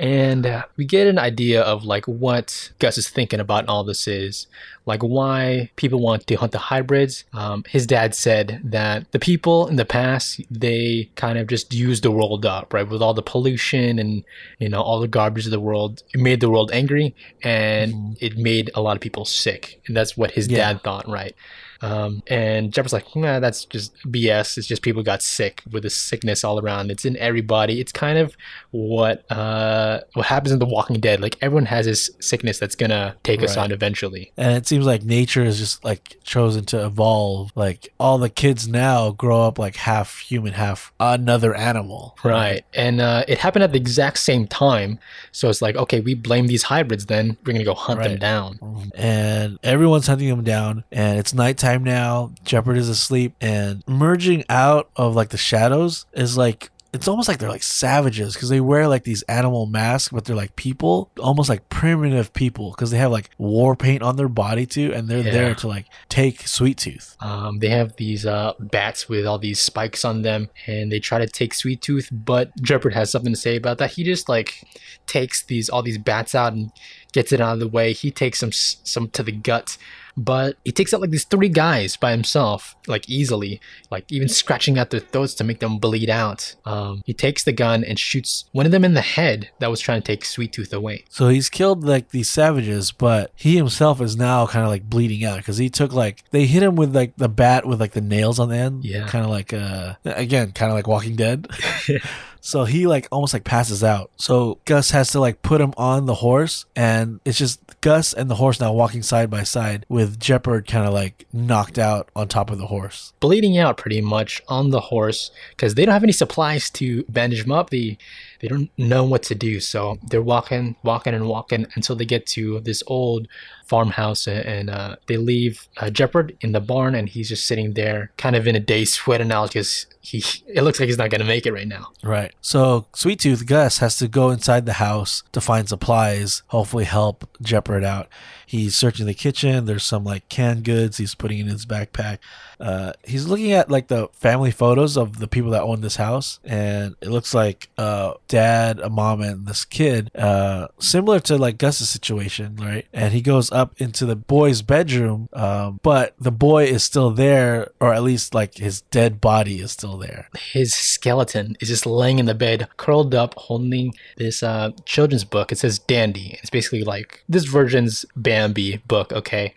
and uh, we get an idea of like what Gus is thinking about all this is like why people want to hunt the hybrids. Um, his dad said that the people in the past they kind of just used the world up, right, with all the pollution and you know all the garbage of the world. It made the world angry and mm-hmm. it made a lot of people sick, and that's what his yeah. dad thought, right? Um, and Jeff was like, nah, that's just BS. It's just people got sick with this sickness all around. It's in everybody. It's kind of what uh, what happens in The Walking Dead. Like everyone has this sickness that's gonna take right. us on eventually. And it seems like nature is just like chosen to evolve. Like all the kids now grow up like half human, half another animal. Right. right. And uh, it happened at the exact same time. So it's like, okay, we blame these hybrids. Then we're gonna go hunt right. them down. And everyone's hunting them down. And it's nighttime time now. Jepperd is asleep, and merging out of like the shadows is like it's almost like they're like savages because they wear like these animal masks, but they're like people, almost like primitive people because they have like war paint on their body too, and they're yeah. there to like take Sweet Tooth. Um, they have these uh, bats with all these spikes on them, and they try to take Sweet Tooth, but Jepperd has something to say about that. He just like takes these all these bats out and gets it out of the way. He takes some some to the gut but he takes out like these three guys by himself, like easily, like even scratching at their throats to make them bleed out. Um, he takes the gun and shoots one of them in the head that was trying to take Sweet Tooth away. So he's killed like these savages, but he himself is now kind of like bleeding out because he took like they hit him with like the bat with like the nails on the end. Yeah, kind of like uh again, kind of like Walking Dead. So he like almost like passes out. So Gus has to like put him on the horse and it's just Gus and the horse now walking side by side with Jepperd kind of like knocked out on top of the horse. Bleeding out pretty much on the horse because they don't have any supplies to bandage him up. They they don't know what to do. So they're walking, walking, and walking until they get to this old farmhouse and uh, they leave uh, Jepperd in the barn and he's just sitting there kind of in a day sweating out because he it looks like he's not going to make it right now. Right. So Sweet Tooth Gus has to go inside the house to find supplies, hopefully help Jepperd out. He's searching the kitchen. There's some like canned goods he's putting in his backpack. Uh, he's looking at like the family photos of the people that own this house, and it looks like uh, dad, a mom, and this kid, uh, similar to like Gus's situation, right? And he goes into the boy's bedroom, um, but the boy is still there, or at least like his dead body is still there. His skeleton is just laying in the bed, curled up, holding this uh, children's book. It says Dandy. It's basically like this version's Bambi book, okay?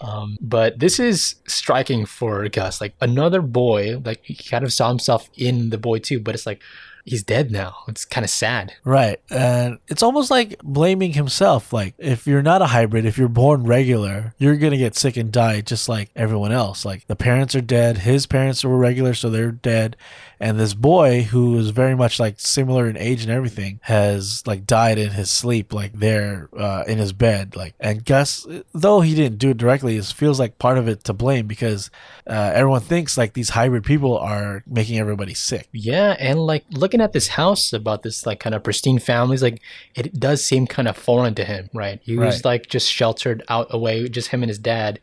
Um, but this is striking for Gus. Like another boy, like he kind of saw himself in the boy too, but it's like he's dead now. It's kind of sad. Right. And it's almost like blaming himself. Like, if you're not a hybrid, if you're born regular, you're going to get sick and die just like everyone else. Like, the parents are dead. His parents were regular, so they're dead and this boy who is very much like similar in age and everything has like died in his sleep like there uh, in his bed like and gus though he didn't do it directly it feels like part of it to blame because uh, everyone thinks like these hybrid people are making everybody sick yeah and like looking at this house about this like kind of pristine families like it does seem kind of foreign to him right he was like just sheltered out away just him and his dad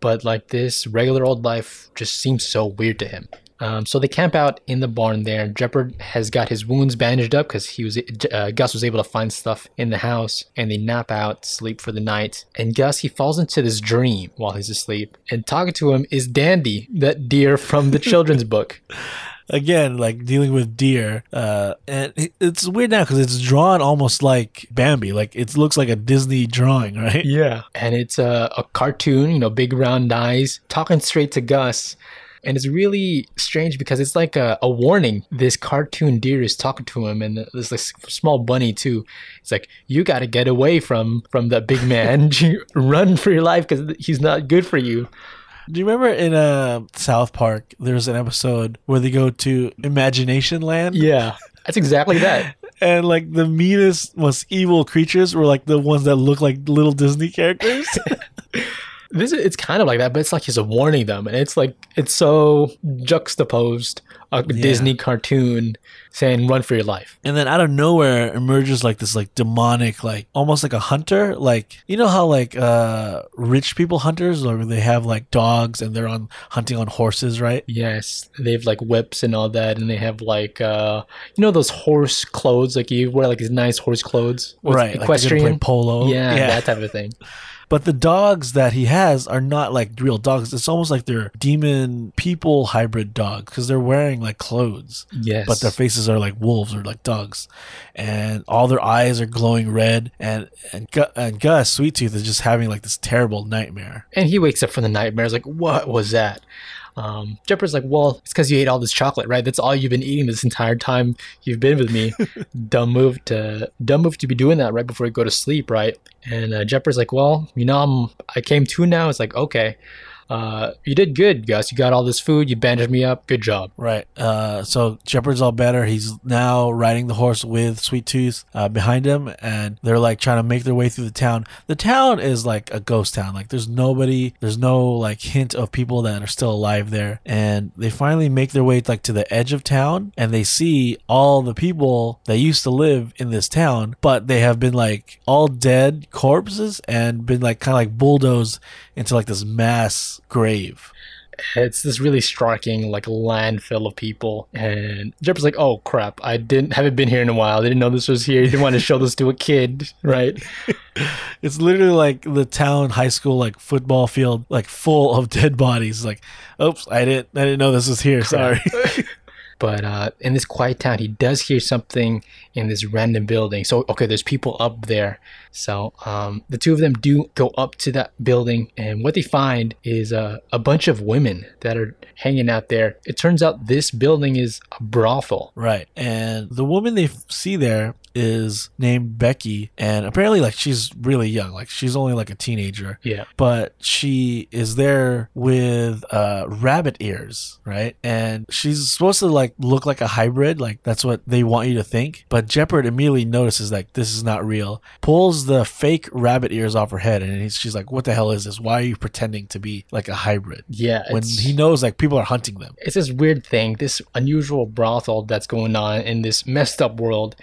but like this regular old life just seems so weird to him um, so they camp out in the barn there. Jepperd has got his wounds bandaged up because he was uh, Gus was able to find stuff in the house, and they nap out, sleep for the night. And Gus he falls into this dream while he's asleep, and talking to him is Dandy, that deer from the children's book. Again, like dealing with deer, uh, and it's weird now because it's drawn almost like Bambi, like it looks like a Disney drawing, right? Yeah, and it's a, a cartoon, you know, big round eyes, talking straight to Gus and it's really strange because it's like a, a warning. This cartoon deer is talking to him, and this like small bunny too. It's like you got to get away from from the big man. Run for your life because he's not good for you. Do you remember in uh, South Park? There's an episode where they go to Imaginationland. Yeah, that's exactly that. and like the meanest, most evil creatures were like the ones that look like little Disney characters. this is, it's kind of like that, but it's like he's warning them, and it's like it's so juxtaposed a Disney cartoon saying "run for your life." And then out of nowhere emerges like this like demonic like almost like a hunter. Like you know how like uh rich people hunters or they have like dogs and they're on hunting on horses right? Yes, they have like whips and all that, and they have like uh, you know those horse clothes, like you wear like these nice horse clothes, with right like can play polo. Yeah, that type of thing. But the dogs that he has are not like real dogs. It's almost like they're demon people hybrid dogs because they're wearing like clothes. Yes, But their faces are like wolves or like dogs. And all their eyes are glowing red. And, and, Gu- and Gus, Sweet Tooth, is just having like this terrible nightmare. and he wakes up from the nightmares like, what was that? Um, like, well, it's because you ate all this chocolate, right? That's all you've been eating this entire time you've been with me. dumb move to dumb move to be doing that right before you go to sleep, right? And uh, Jepperd's like, well, you know, I'm I came to now. It's like, okay, uh, you did good, Gus. You got all this food. You bandaged me up. Good job. Right. Uh, so Jepperd's all better. He's now riding the horse with Sweet Tooth uh, behind him, and they're like trying to make their way through the town. The town is like a ghost town. Like there's nobody. There's no like hint of people that are still alive there. And they finally make their way like to the edge of town, and they see all the people that used to live in this town, but they have been like all dead corpses and been like kind of like bulldozed into like this mass grave. It's this really striking like landfill of people, and Jepperd's like, "Oh crap! I didn't haven't been here in a while. I didn't know this was here. He didn't want to show this to a kid, right?" It's literally like the town high school like football field like full of dead bodies. Like, oops, I didn't I didn't know this was here. Sorry. But uh, in this quiet town, he does hear something in this random building. So, okay, there's people up there. So, um, the two of them do go up to that building, and what they find is uh, a bunch of women that are hanging out there. It turns out this building is a brothel. right. And the woman they see there is named Becky, and apparently like she's really young. Like she's only like a teenager. Yeah. but she is there with uh rabbit ears right and she's supposed to like look like a hybrid like that's what they want you to think but Jepperd immediately notices like this is not real pulls the fake rabbit ears off her head and he's, she's like what the hell is this why are you pretending to be like a hybrid Yeah. when he knows like people are hunting them it's this weird thing, this unusual brothel that's going on in this messed up world.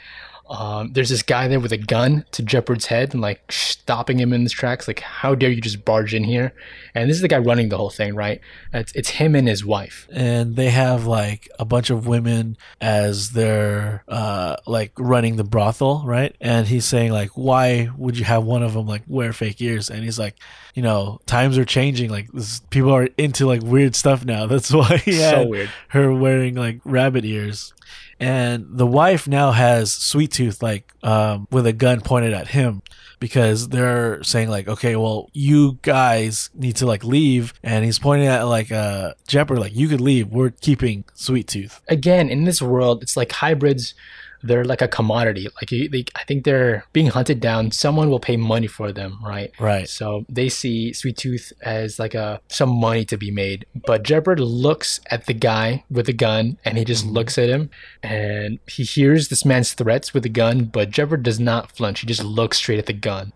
Um, there's this guy there with a gun to Jepperd's head and like stopping him in his tracks. Like, how dare you just barge in here? And this is the guy running the whole thing, right? It's, it's him and his wife. and they have like a bunch of women as their uh like running the brothel right and he's saying like why would you have one of them like wear fake ears and he's like you know times are changing like this, people are into like weird stuff now that's why he So weird. her wearing like rabbit ears and the wife now has sweet tooth like um with a gun pointed at him because they're saying like okay well you guys need to like leave and he's pointing at like uh Jepperd like you could leave we're keeping sweet tooth Again, in this world, it's like hybrids. They're like a commodity. Like, you, they, I think they're being hunted down. Someone will pay money for them, right? right So they see Sweet Tooth as like a some money to be made. But Jepperd looks at the guy with the gun and he just mm-hmm. looks at him and he hears this man's threats with the gun, but Jepperd does not flinch. He just looks straight at the gun.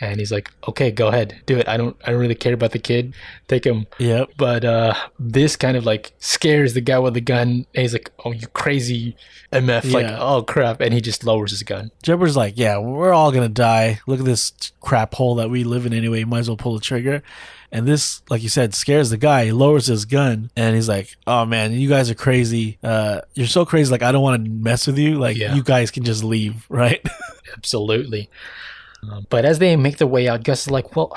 And he's like, Okay, go ahead, do it. I don't I don't really care about the kid. Take him. yep. But uh this kind of like scares the guy with the gun. And he's like, Oh you crazy MF, like, oh crap, and he just lowers his gun. Jepperd's like yeah we're all gonna die. Look at this crap hole that we live in anyway. Might as well pull the trigger. And this like you said scares the guy. He lowers his gun. And he's like oh man you guys are crazy. Uh you're so crazy. Like i don't want to mess with you. Like Yeah. you guys can just leave. Right? Absolutely. Um, but as they make their way out, Gus is like, well,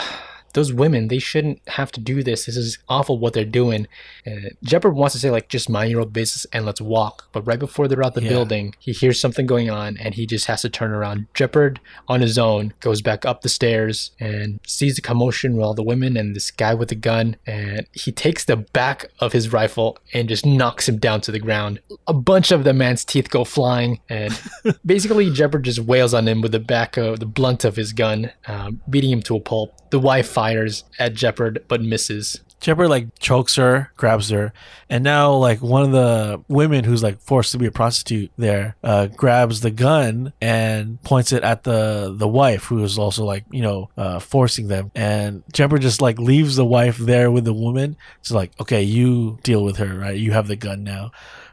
those women, they shouldn't have to do this. This is awful what they're doing. And Jepperd wants to say, like, just mind your own business and let's walk. But right before they're out the Yeah. building, he hears something going on and he just has to turn around. Jepperd, on his own, goes back up the stairs and sees the commotion with all the women and this guy with the gun. And he takes the back of his rifle and just knocks him down to the ground. A bunch of the man's teeth go flying. And basically, Jepperd just wails on him with the back of the blunt of his gun, um, beating him to a pulp. The wife fires at Jepperd but misses. Jepperd like chokes her, grabs her, and now like one of the women who's like forced to be a prostitute there uh, grabs the gun and points it at the the wife who is also like you know uh, forcing them, and Jepperd just like leaves the wife there with the woman. It's like okay, you deal with her, right? You have the gun now.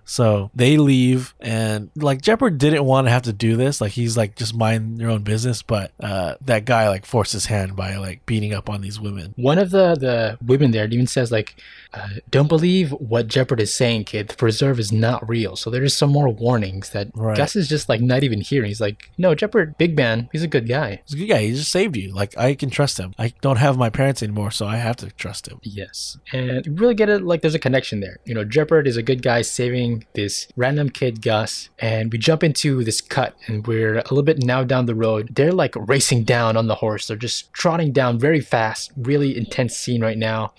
So they leave, and like Jepperd didn't want to have to do this. Like he's like just mind your own business, but uh, that guy like forced his hand by like beating up on these women. One of the the women there even says like, uh, "Don't believe what Jepperd is saying, kid. The preserve is not real." So there's some more warnings that Right. Gus is just like not even hearing. He's like, "No, Jepperd, big man. He's a good guy." He's a good guy. He just saved you. Like I can trust him. I don't have my parents anymore, so I have to trust him. Yes. And you really get it like there's a connection there. You know, Jepperd is a good guy saving this random kid Gus. And we jump into this cut and we're a little bit now down the road. They're like racing down on the horse. They're just trotting down very fast. Really intense scene right now.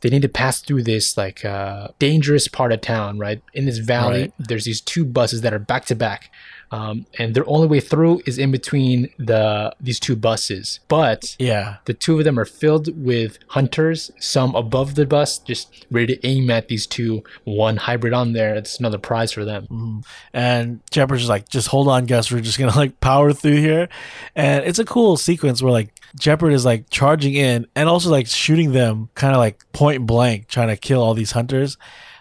They need to pass through this like uh, dangerous part of town, right? In this valley, Right. there's these two buses that are back to back. Um, and their only way through is in between the these two buses. But Yeah. the two of them are filled with hunters, some above the bus, just ready to aim at these two. One hybrid on there. It's another prize for them. Mhm. And Jepperd's just like, just hold on, Gus. We're just gonna like power through here, and it's a cool sequence where like Jepperd is like charging in and also like shooting them kind of like point blank, trying to kill all these hunters.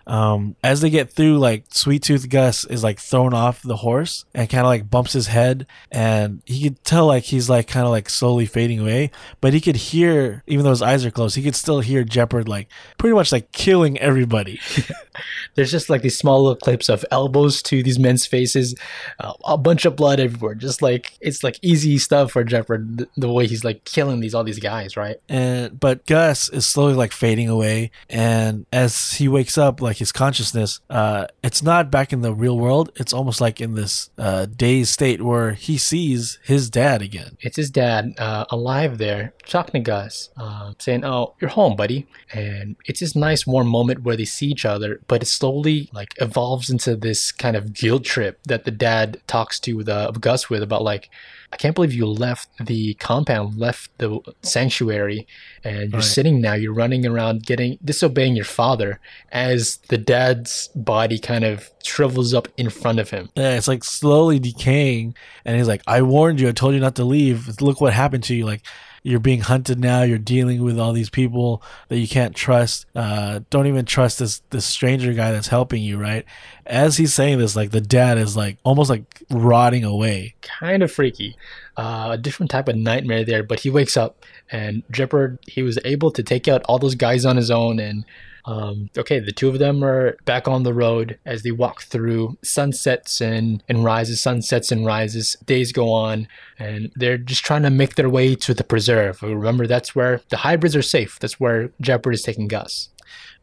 Um, as they get through, like Sweet Tooth Gus is like thrown off the horse and kind of like bumps his head, and he could tell like he's like kind of like slowly fading away, but he could hear, even though his eyes are closed, he could still hear Jepperd like pretty much like killing everybody. There's just like these small little clips of elbows to these men's faces, uh, a bunch of blood everywhere. Just like it's like easy stuff for Jepperd. The, the way he's like killing these all these guys, right? and but Gus is slowly like fading away, and as he wakes up, like his consciousness, uh, it's not back in the real world. It's almost like in this uh, dazed state where he sees his dad again. It's his dad uh, alive there, talking to Gus, uh, saying, "Oh, you're home, buddy." And it's this nice warm moment where they see each other, but it slowly like evolves into this kind of guilt trip that the dad talks to the Gus with about like, "I can't believe you left the compound, left the sanctuary, and you're Right. sitting now. You're running around, getting disobeying your father." As the dad's body kind of shrivels up in front of him. Yeah, it's like slowly decaying, and he's like, "I warned you. I told you not to leave. Look what happened to you. Like." You're being hunted now. You're dealing with all these people that you can't trust. Uh, don't even trust this this stranger guy that's helping you, right? As he's saying this, like the dad is like almost like rotting away. kind of freaky. Uh, a different type of nightmare there, but he wakes up and Jepperd, he was able to take out all those guys on his own. And um, okay, the two of them are back on the road as they walk through sunsets and, and rises, sunsets and rises. Days go on and they're just trying to make their way to the preserve. Remember, that's where the hybrids are safe. That's where Jepperd is taking Gus.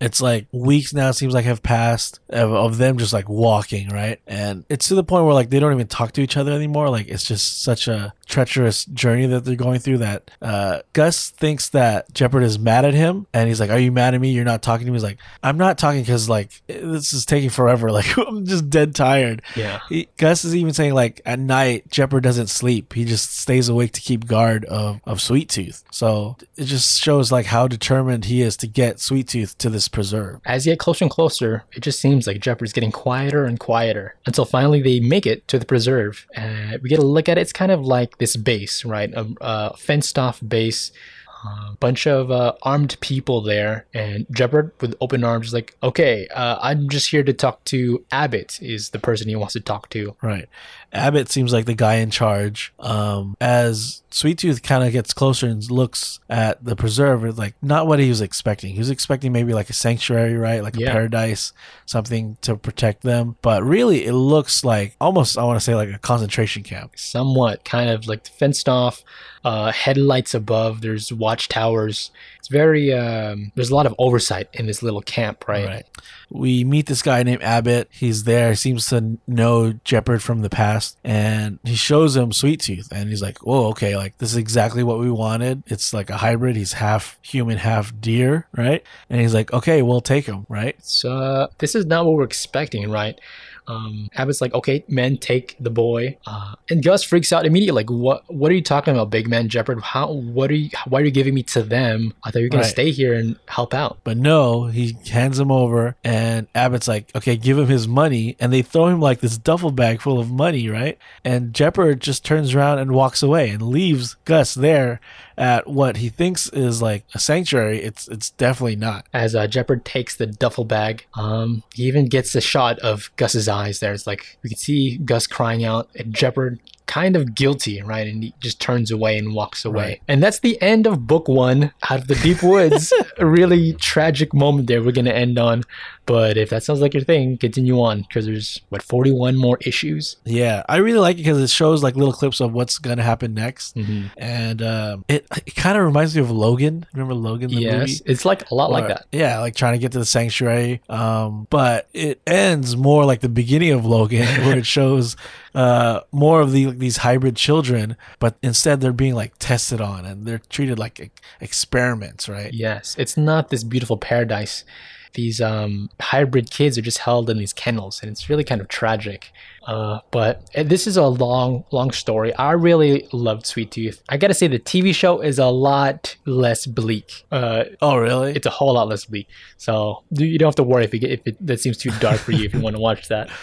It's like weeks now. It seems like have passed of, of them just like walking, right? And it's to the point where like they don't even talk to each other anymore. Like it's just such a treacherous journey that they're going through. That uh, Gus thinks that Jepperd is mad at him, and he's like, "Are you mad at me? You're not talking to me." He's like, "I'm not talking because like this is taking forever. Like I'm just dead tired." Yeah. He, Gus is even saying like at night Jepperd doesn't sleep. He just stays awake to keep guard of, of Sweet Tooth. So it just shows like how determined he is to get Sweet Tooth to this preserve. As you get closer and closer, it just seems like Jepperd's getting quieter and quieter until finally they make it to the preserve. Uh, we get a look at it. It's kind of like this base, right? A, a fenced off base. A bunch of uh, armed people there, and Jepperd with open arms, is like, okay, uh, I'm just here to talk to Abbott, is the person he wants to talk to. Right. Abbott seems like the guy in charge. Um, as Sweet Tooth kind of gets closer and looks at the preserve, it's like not what he was expecting. He was expecting maybe like a sanctuary, right? Like Yeah. a paradise, something to protect them. But really, it looks like almost, I want to say, like a concentration camp. Somewhat kind of like fenced off, uh, headlights above, there's watchtowers. It's very, um, there's a lot of oversight in this little camp, right? Right. We meet this guy named Abbott. He's there. Seems to know Jepperd from the past, and he shows him Sweet Tooth, and he's like, "Whoa, okay, like this is exactly what we wanted. It's like a hybrid. He's half human, half deer, right?" And he's like, "Okay, we'll take him, right?" So uh, this is not what we're expecting, right? Um, Abbott's like, okay, men, take the boy, uh, and Gus freaks out immediately. Like, what? What are you talking about, big man? Jepperd, how what are you why are you giving me to them? I thought you were gonna Right. stay here and help out. But no, he hands him over, and Abbott's like, okay, give him his money. And they throw him like this duffel bag full of money, right? And Jepperd just turns around and walks away and leaves Gus there at what he thinks is like a sanctuary. It's it's definitely not. As uh, Jepperd takes the duffel bag, um, he even gets a shot of Gus's eyes there. It's like we can see Gus crying out, and Jepperd kind of guilty, right? And he just turns away and walks away. Right. And that's the end of book one, Out of the Deep Woods. a really tragic moment there we're going to end on. But if that sounds like your thing, continue on because there's, what, 41 more issues? Yeah, I really like it because it shows like little clips of what's gonna happen next, Mhm. and um, it it kind of reminds me of Logan. Remember Logan? The Yes, movie? it's like a lot like that. Yeah, like trying to get to the sanctuary. Um, but it ends more like the beginning of Logan, where it shows uh, more of the these hybrid children, but instead they're being like tested on and they're treated like e- experiments, right? Yes, it's not this beautiful paradise. These um, hybrid kids are just held in these kennels, and it's really kind of tragic. Uh, but uh, this is a long, long story. I really loved Sweet Tooth. I gotta say, the TV show is a lot less bleak. Uh, Oh, really? it's a whole lot less bleak. So you you don't have to worry if, you get, if it, that seems too dark for you if you want to watch that.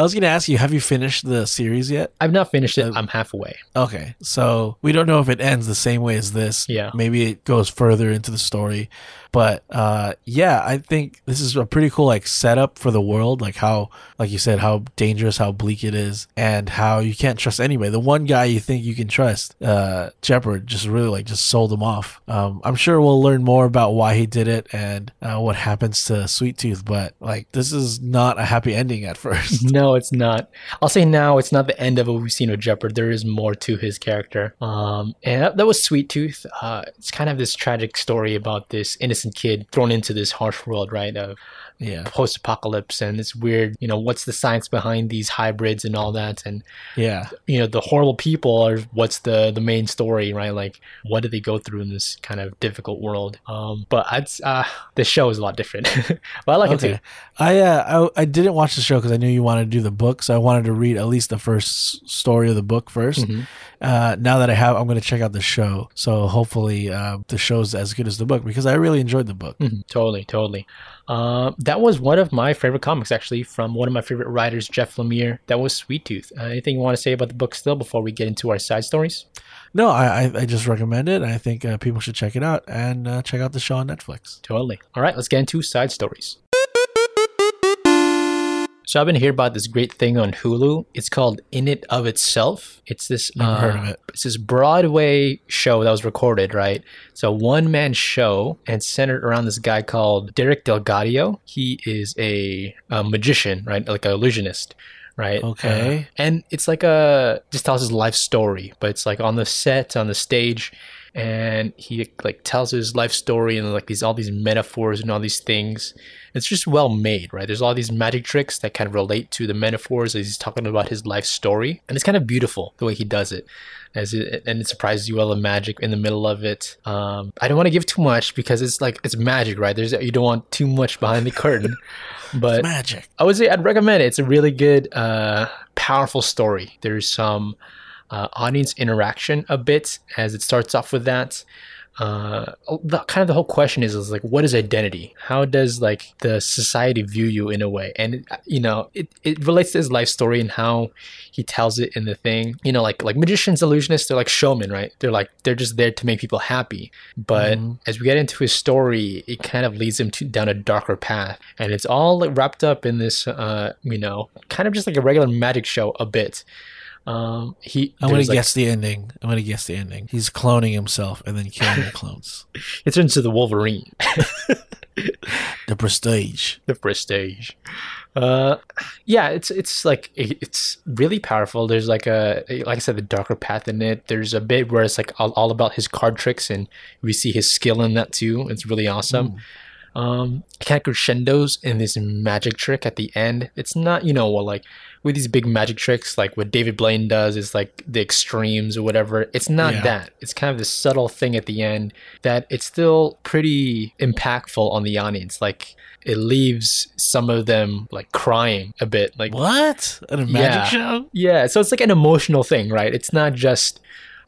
I was gonna ask you, have you finished the series yet? I've not finished Uh, it. I'm halfway. Okay, so we don't know if it ends the same way as this. Yeah. maybe it goes further into the story, but uh, yeah, I think this is a pretty cool like setup for the world, like how, like you said, how dangerous, how bleak it is, and how you can't trust anybody. The one guy you think you can trust, uh, Jepperd, just really like just sold him off. Um, I'm sure we'll learn more about why he did it and uh, what happens to Sweet Tooth, but like this is not a happy ending at first. No, it's not. I'll say now it's not the end of what we've seen with Jepperd. There is more to his character. Um, and that, that was Sweet Tooth. Uh, it's kind of this tragic story about this innocent kid thrown into this harsh world, right? Of yeah, post-apocalypse and it's weird. You know, what's the science behind these hybrids and all that? And yeah. you know, the horrible people are what's the the main story, right? Like, what do they go through in this kind of difficult world? Um, but I'd uh, this show is a lot different. but I like it too. I, uh, I I didn't watch the show because I knew you wanted to do the book, so I wanted to read at least the first story of the book 1st Mhm. Uh, now that I have, I'm going to check out the show. So hopefully, uh, the show's as good as the book because I really enjoyed the book. Mhm, Totally, totally. Uh, that was one of my favorite comics, actually, from one of my favorite writers, Jeff Lemire. That was Sweet Tooth. Uh, anything you want to say about the book still before we get into our side stories? No, I I, I just recommend it. I think uh, people should check it out and uh, check out the show on Netflix. Totally. All right, let's get into side stories. So I've been hearing about this great thing on Hulu. It's called In It of Itself. It's this Never uh, heard of it. It's this Broadway show that was recorded, right? It's a one man show and centered around this guy called Derek DelGaudio. He is a, a magician, right? Like an illusionist, right? Okay. Uh, and it's like a just tells his life story, but it's like on the set, on the stage, and he like tells his life story and like these all these metaphors and all these things. It's just well made, right? There's all these magic tricks that kind of relate to the metaphors as he's talking about his life story, and it's kind of beautiful the way he does it. As it, and it surprises you all the magic in the middle of it. Um, I don't want to give too much because it's like it's magic, right? There's you don't want too much behind the curtain, but Magic. I would say I'd recommend it. It's a really good, uh, powerful story. There's some uh, audience interaction a bit as it starts off with that. Uh, the, kind of the whole question is, is like, what is identity? How does like the society view you in a way? And you know, it, it relates to his life story and how he tells it in the thing. You know, like like magicians, illusionists, they're like showmen, right? They're like they're just there to make people happy. But Mhm. as we get into his story, it kind of leads him to down a darker path, and it's all like wrapped up in this, uh, you know, kind of just like a regular magic show a bit. Um, he I'm gonna like, guess the ending. I'm gonna guess the ending. He's cloning himself and then killing the clones. it turns to the Wolverine, The Prestige. the Prestige. Uh, yeah, it's it's like it- it's really powerful. There's like a like I said, the darker path in it. There's a bit where it's like all, all about his card tricks, and we see his skill in that too. It's really awesome. um it kind of crescendos in this magic trick at the end it's not you know well like with these big magic tricks like what david blaine does is like the extremes or whatever it's not Yeah. that it's kind of this subtle thing at the end that it's still pretty impactful on the audience like it leaves some of them like crying a bit like What? At a magic Yeah. show? yeah, so it's like an emotional thing, right? It's not just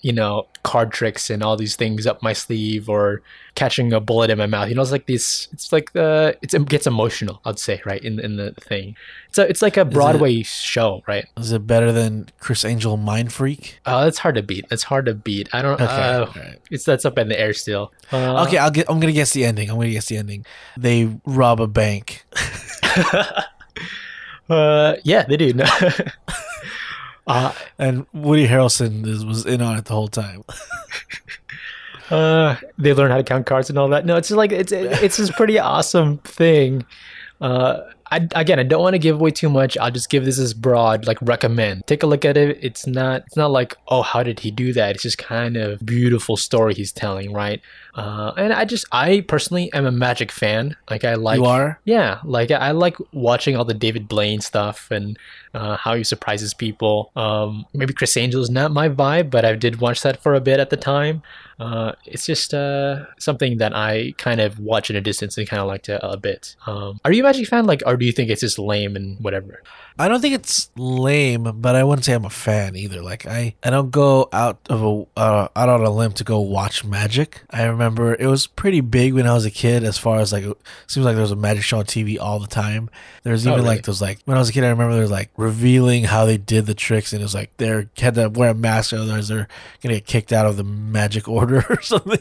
you know, card tricks and all these things up my sleeve or catching a bullet in my mouth. You know, it's like this. It's like the it's, it gets emotional. I'd say right in in the thing. It's a, it's like a Broadway show, right? Is it better than Criss Angel Mindfreak? Uh, that's hard to beat. That's hard to beat. I don't. Okay, Uh, alright. It's that's up in the air still. Uh, Okay, I'll get. I'm gonna guess the ending. I'm gonna guess the ending. They rob a bank. Uh, yeah, they do. uh, And Woody Harrelson is, was in on it the whole time. uh, they learn how to count cards and all that. No, it's just like it's it's this pretty awesome thing. Uh, I, again, I don't want to give away too much. I'll just give this as broad, like recommend. Take a look at it. It's not it's not like oh how did he do that? It's just kind of beautiful story he's telling, right? Uh, and I just I personally am a Magic fan. Like I like you are. Yeah, like I like watching all the David Blaine stuff and uh, how he surprises people. Um, maybe Criss Angel is not my vibe, but I did watch that for a bit at the time. Uh, it's just uh, something that I kind of watch in a distance and kind of like to a bit. Um, are you a Magic fan? Like, or do you think it's just lame and whatever? I don't think it's lame, but I wouldn't say I'm a fan either. Like I, I don't go out of a uh, out on a limb to go watch Magic. I remember it was pretty big when I was a kid. As far as like, it seems like there was a Magic show on TV all the time. There's Oh, even really? like those like when I was a kid. I remember there was like revealing how they did the tricks, and it was like they had to wear a mask, otherwise they're gonna get kicked out of the Magic Order or something.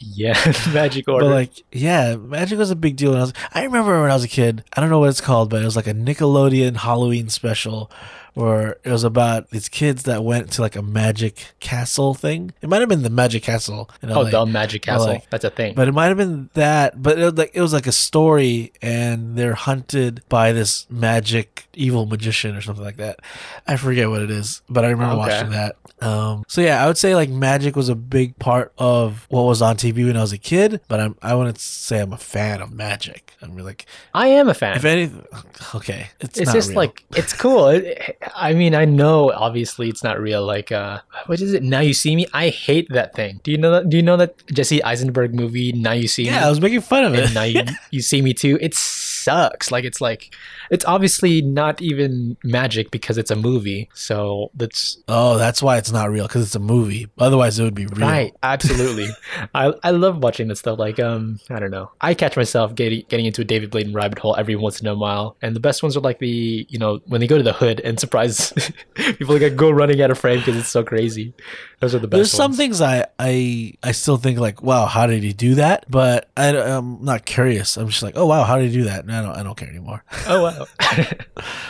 Yeah, Magic Order. But like, yeah, Magic was a big deal. I was, I remember when I was a kid. I don't know what it's called, but it was like a Nickelodeon Halloween special, where it was about these kids that went to like a magic castle thing. It might have been the Magic Castle. You know, oh, like- the Magic Castle. like- That's a thing. but it might have been that. But it was like it was like a story, and they're hunted by this magic evil magician or something like that. I forget what it is, but I remember Okay. watching that. Um, so yeah, I would say like magic was a big part of what was on TV when I was a kid. But I'm I wouldn't say I'm a fan of magic. I'm like, I am a fan. if anything, okay, it's, it's just real. like it's cool It- i mean i know obviously it's not real like uh what is it now you see me i hate that thing do you know that do you know that jesse eisenberg movie now you see Me? yeah, I was making fun of it. now you, you see me too it sucks like it's like it's obviously not even magic because it's a movie so that's oh, that's why it's not real because it's a movie. Otherwise, it would be real. Right, absolutely. I, I love watching this stuff. Like, um, I don't know. I catch myself getting getting into a David Blaine rabbit hole every once in a while, and the best ones are like the you know when they go to the hood and surprise people like go running out of frame because it's so crazy. Those are the best. There's some things I, I I still think like, wow, how did he do that? But I, I, am not curious. I'm just like, oh wow, how did he do that? Don't I don't care anymore. Oh wow. I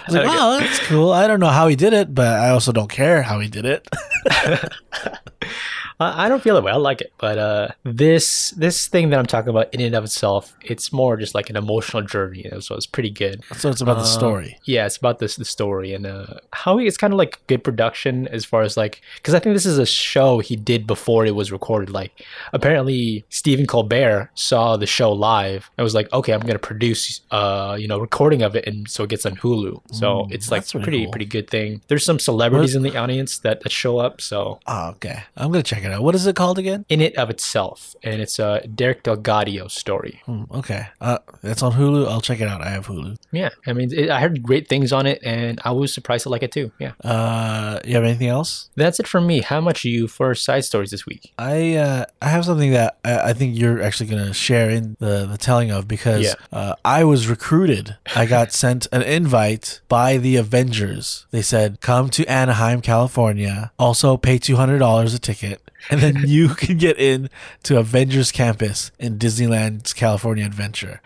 was like, wow, that's cool. I don't know how he did it, but I also don't care how he did it. I I don't feel that way. I like it, but uh, this this thing that I'm talking about in and of itself, it's more just like an emotional journey. you know, So it's pretty good. so it's about the Uh, story. Yeah, it's about this the story and uh, how he, it's kind of like good production as far as like because I think this is a show he did before it was recorded. Like apparently Stephen Colbert saw the show live and was like, okay, I'm gonna produce uh you know recording of it and so it gets on Hulu. So Mm, it's like pretty pretty cool. pretty good thing. There's some celebrities in the audience that, that show up. So Oh, okay. I'm gonna check it out. What is it called again? in it of itself, and it's a Derek DelGaudio story. Hmm, okay. Uh, that's on Hulu. I'll check it out. I have Hulu. Yeah, I mean, it, I heard great things on it, and I was surprised to like it too. Yeah, Uh, you have anything else? that's it from me. How much are you for side stories this week? I uh, I have something that I, I think you're actually gonna share in the the telling of because Yeah. uh, I was recruited. I got sent an invite by the Avengers. They said, "Come to Anaheim, California. Also, pay two hundred dollars a ticket." And then you can get in to Avengers Campus in Disneyland's California Adventure.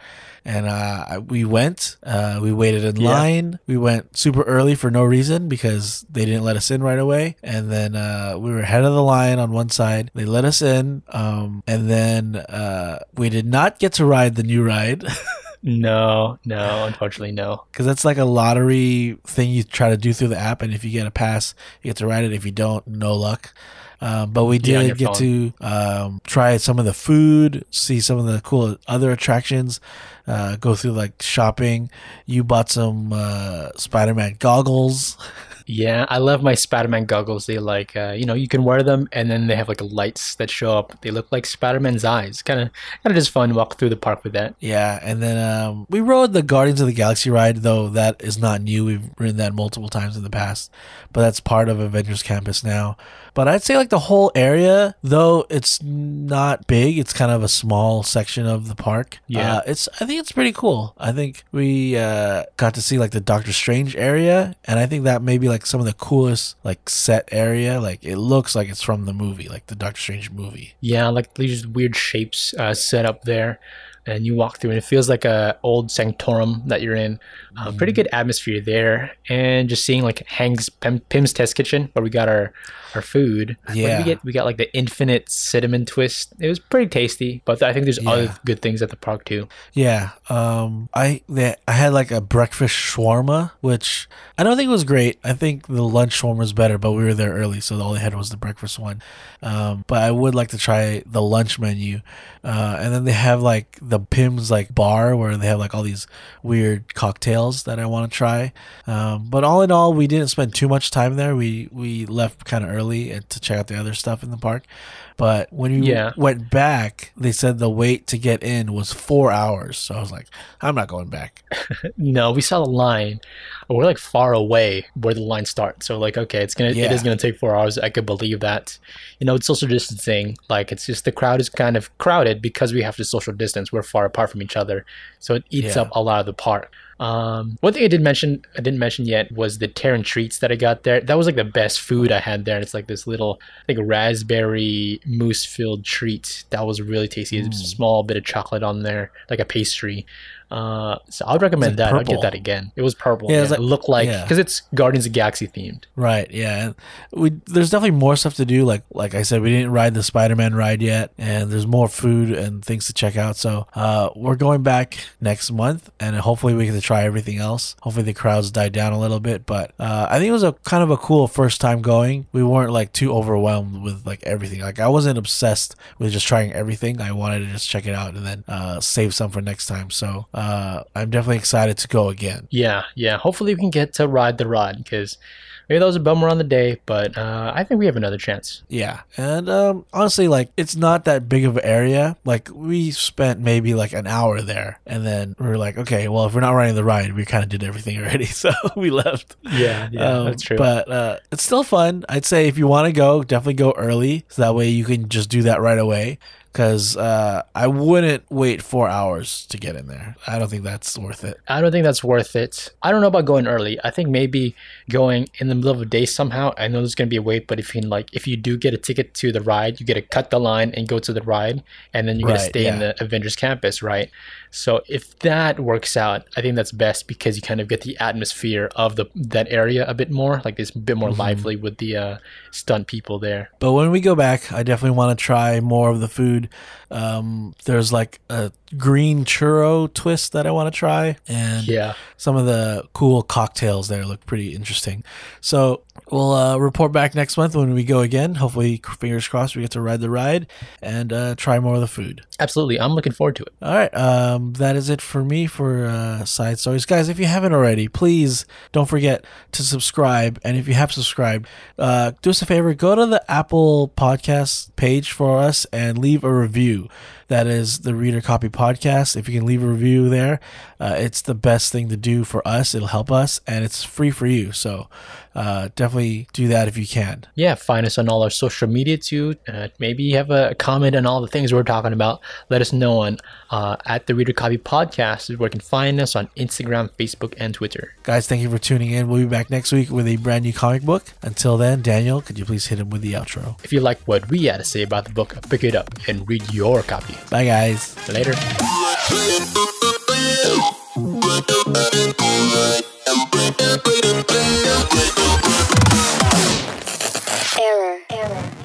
And uh, we went. Uh, we waited in Yeah. line. We went super early for no reason because they didn't let us in right away. And then uh, we were ahead of the line on one side. They let us in. Um, and then uh, we did not get to ride the new ride No, no, unfortunately, no. because that's like a lottery thing you try to do through the app. And if you get a pass, you get to ride it. If you don't, no luck. Um, but we did your get to um, try some of the food, see some of the cool other attractions, uh, go through like shopping. You bought some uh, Spider Man goggles. Yeah, I love my Spider-Man goggles. They like, uh, you know, you can wear them, and then they have like lights that show up. They look like Spider-Man's eyes. Kind of, kind of just fun walk through the park with that. Yeah, and then um, we rode the Guardians of the Galaxy ride, though that is not new. We've ridden that multiple times in the past, but that's part of Avengers Campus now. But I'd say like the whole area, though it's not big, it's kind of a small section of the park. Yeah. uh, it's I think it's pretty cool. I think we uh, got to see like the Doctor Strange area, and I think that may be like some of the coolest like set area. Like it looks like it's from the movie, like the Doctor Strange movie. Yeah, like these weird shapes uh, set up there, and you walk through, and it feels like a old sanctorum that you're in. Uh, Pretty good atmosphere there, and just seeing like Hank's Pym, Pym's Test Kitchen where we got our our food. Yeah. we get we got like the infinite cinnamon twist. It was pretty tasty, but I think there's Yeah. other good things at the park too. Yeah, um, I they, I had like a breakfast shawarma, which I don't think was great. I think the lunch shawarma was better, but we were there early, so all they had was the breakfast one. Um, but I would like to try the lunch menu, uh, and then they have like the Pym's like bar where they have like all these weird cocktails that I want to try. Um, but all in all, we didn't spend too much time there. We we left kind of early to check out the other stuff in the park. But when we Yeah. went back, they said the wait to get in was four hours. So I was like, I'm not going back. No, we saw the line. We're like far away where the line starts. So like, okay, it's gonna it Yeah. is gonna take four hours. I could believe that. You know, it's social distancing. Like it's just the crowd is kind of crowded because we have to social distance. We're far apart from each other, so it eats Yeah. up a lot of the park. Um, one thing I did mention, I didn't mention yet, was the Terran treats that I got there. That was like the best food I had there. It's like this little, like raspberry mousse filled treat that was really tasty. It's a Mm. small bit of chocolate on there, like a pastry. Uh, so I would recommend that. I'll get that again. It was purple. Yeah, Yeah, it like- it looked like yeah. because it's Guardians of the Galaxy themed. Right. Yeah. We there's definitely more stuff to do. Like like I said, we didn't ride the Spider Man ride yet, and there's more food and things to check out. So uh, we're going back next month, and hopefully we get to try everything else. Hopefully the crowds die down a little bit, but uh, I think it was a kind of a cool first time going. We weren't like too overwhelmed with like everything. Like I wasn't obsessed with just trying everything. I wanted to just check it out and then uh, save some for next time. So uh, I'm definitely excited to go again. Yeah, yeah. Hopefully we can get to ride the ride because maybe that was a bummer on the day, but uh, I think we have another chance. Yeah, and um, honestly, like it's not that big of an area. Like we spent maybe like an hour there, and then we are like, okay, well, if we're not riding the ride, we kind of did everything already, so we left. Yeah, yeah, Um, that's true. But uh, it's still fun. I'd say if you want to go, definitely go early, so that way you can just do that right away. Because uh, I wouldn't wait four hours to get in there. I don't think that's worth it. I don't think that's worth it. I don't know about going early. I think maybe going in the middle of the day somehow. I know there's gonna be a wait, but if you can like if you do get a ticket to the ride, you get to cut the line and go to the ride, and then you get to Right, stay in the Avengers campus, right? So if that works out, I think that's best because you kind of get the atmosphere of the that area a bit more, like it's a bit more Mm-hmm. lively with the uh, stunt people there. But when we go back, I definitely want to try more of the food. Um, there's like a green churro twist that I want to try, and Yeah. some of the cool cocktails there look pretty interesting. So we'll uh, report back next month when we go again. Hopefully, fingers crossed, we get to ride the ride and uh, try more of the food. Absolutely. I'm looking forward to it. All right, um, that is it for me for uh, side stories, guys. If you haven't already, please don't forget to subscribe. And if you have subscribed, uh, do us a favor: go to the Apple Podcast page for us and leave a review. That is the Reader Copy Podcast. If you can leave a review there, uh, it's the best thing to do for us. It'll help us, and it's free for you. So uh, definitely do that if you can. yeah, find us on all our social media too. Uh, maybe you have a comment on all the things we're talking about. Let us know on uh, at the Reader Copy Podcast is where you can find us on Instagram, Facebook, and Twitter. Guys, thank you for tuning in. We'll be back next week with a brand new comic book. Until then, Daniel, could you please hit him with the outro? If you like what we had to say about the book, pick it up and read your copy. Bye, guys. Later. Error. Error.